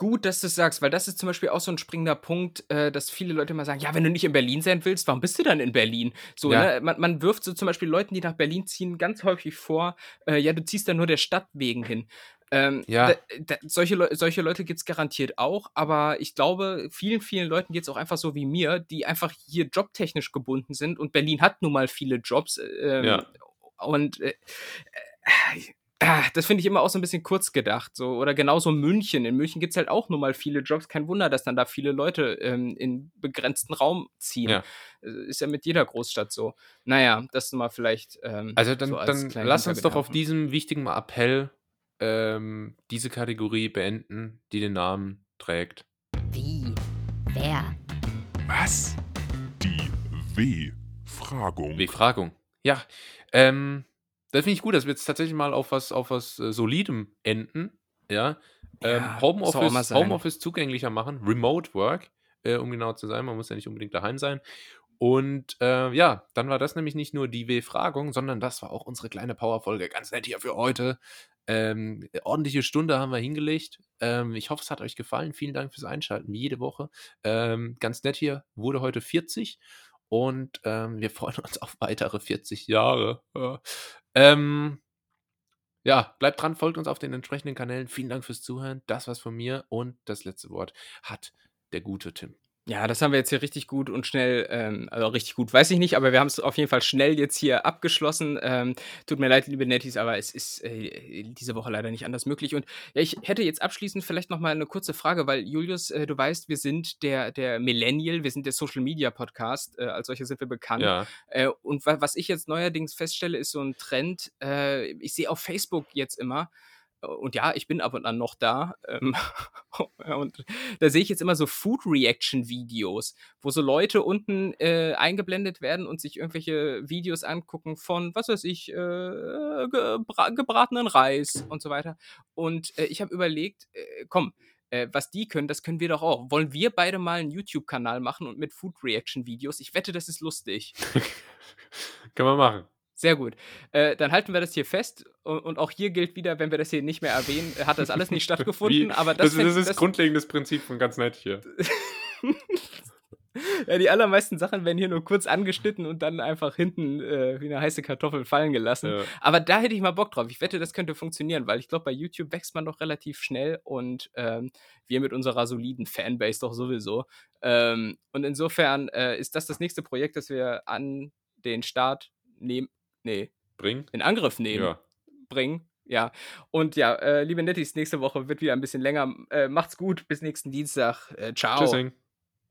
Gut, dass du es sagst, weil das ist zum Beispiel auch so ein springender Punkt, äh, dass viele Leute immer sagen, ja, wenn du nicht in Berlin sein willst, warum bist du dann in Berlin? So, Ja. ne? man, man wirft so zum Beispiel Leuten, die nach Berlin ziehen, ganz häufig vor, äh, ja, du ziehst da nur der Stadt wegen hin. Ähm, Ja. da, da, solche, Leu solche Leute gibt es garantiert auch, aber ich glaube, vielen, vielen Leuten geht es auch einfach so wie mir, die einfach hier jobtechnisch gebunden sind und Berlin hat nun mal viele Jobs. Ähm, Ja. Und äh, äh, das finde ich immer auch so ein bisschen kurz gedacht. So. Oder genauso München. In München gibt es halt auch nun mal viele Jobs. Kein Wunder, dass dann da viele Leute ähm, in begrenzten Raum ziehen. Ja. Ist ja mit jeder Großstadt so. Naja, das mal vielleicht. Ähm, Also dann, so als dann lass uns doch auf diesem wichtigen Appell ähm, diese Kategorie beenden, die den Namen trägt. Wie? Wer? Was? Die W-Fragung. Befragung. Ja, ähm, das finde ich gut, dass wir jetzt tatsächlich mal auf was, auf was äh, Solidem enden. Ja, ähm, Ja, Homeoffice. Homeoffice zugänglicher machen, Remote Work, äh, um genau zu sein. Man muss ja nicht unbedingt daheim sein. Und äh, ja, dann war das nämlich nicht nur die W-Fragung, sondern das war auch unsere kleine Powerfolge. Ganz nett hier für heute. Ähm, ordentliche Stunde haben wir hingelegt. Ähm, ich hoffe, es hat euch gefallen. Vielen Dank fürs Einschalten, wie jede Woche. Ähm, ganz nett hier, wurde heute 40 und ähm, wir freuen uns auf weitere 40 Jahre. Ja. Ähm, ja, bleibt dran, folgt uns auf den entsprechenden Kanälen. Vielen Dank fürs Zuhören. Das war's von mir und das letzte Wort hat der gute Tim. Ja, das haben wir jetzt hier richtig gut und schnell, ähm, also richtig gut, weiß ich nicht, aber wir haben es auf jeden Fall schnell jetzt hier abgeschlossen. Ähm, tut mir leid, liebe Netties, aber es ist äh, diese Woche leider nicht anders möglich. Und ja, ich hätte jetzt abschließend vielleicht noch mal eine kurze Frage, weil Julius, äh, du weißt, wir sind der, der Millennial, wir sind der Social Media Podcast, äh, als solche sind wir bekannt. Ja, Äh, und wa was ich jetzt neuerdings feststelle, ist so ein Trend. Äh, ich sehe auf Facebook jetzt immer, und ja, ich bin ab und an noch da. Ähm, und da sehe ich jetzt immer so Food Reaction Videos, wo so Leute unten äh, eingeblendet werden und sich irgendwelche Videos angucken von, was weiß ich, äh, gebra gebratenen Reis und so weiter. Und äh, ich habe überlegt, äh, komm, äh, was die können, das können wir doch auch. Wollen wir beide mal einen YouTube-Kanal machen und mit Food Reaction Videos? Ich wette, das ist lustig. kann man machen. Sehr gut. Äh, dann halten wir das hier fest. Und, auch hier gilt wieder, wenn wir das hier nicht mehr erwähnen, hat das alles nicht stattgefunden. Wie- aber das, das, das ist grundlegendes Prinzip von ganz nett hier. ja, die allermeisten Sachen werden hier nur kurz angeschnitten und dann einfach hinten äh, wie eine heiße Kartoffel fallen gelassen. Ja. Aber da hätte ich mal Bock drauf. Ich wette, das könnte funktionieren, weil ich glaube, bei YouTube wächst man doch relativ schnell und ähm, wir mit unserer soliden Fanbase doch sowieso. Ähm, und insofern äh, ist das das nächste Projekt, das wir an den Start nehmen. Nee, Bring. in Angriff nehmen. Ja. bringen. Ja, und ja, äh, liebe Nettis, nächste Woche wird wieder ein bisschen länger. Äh, macht's gut, bis nächsten Dienstag. Äh, ciao. Tschüssing.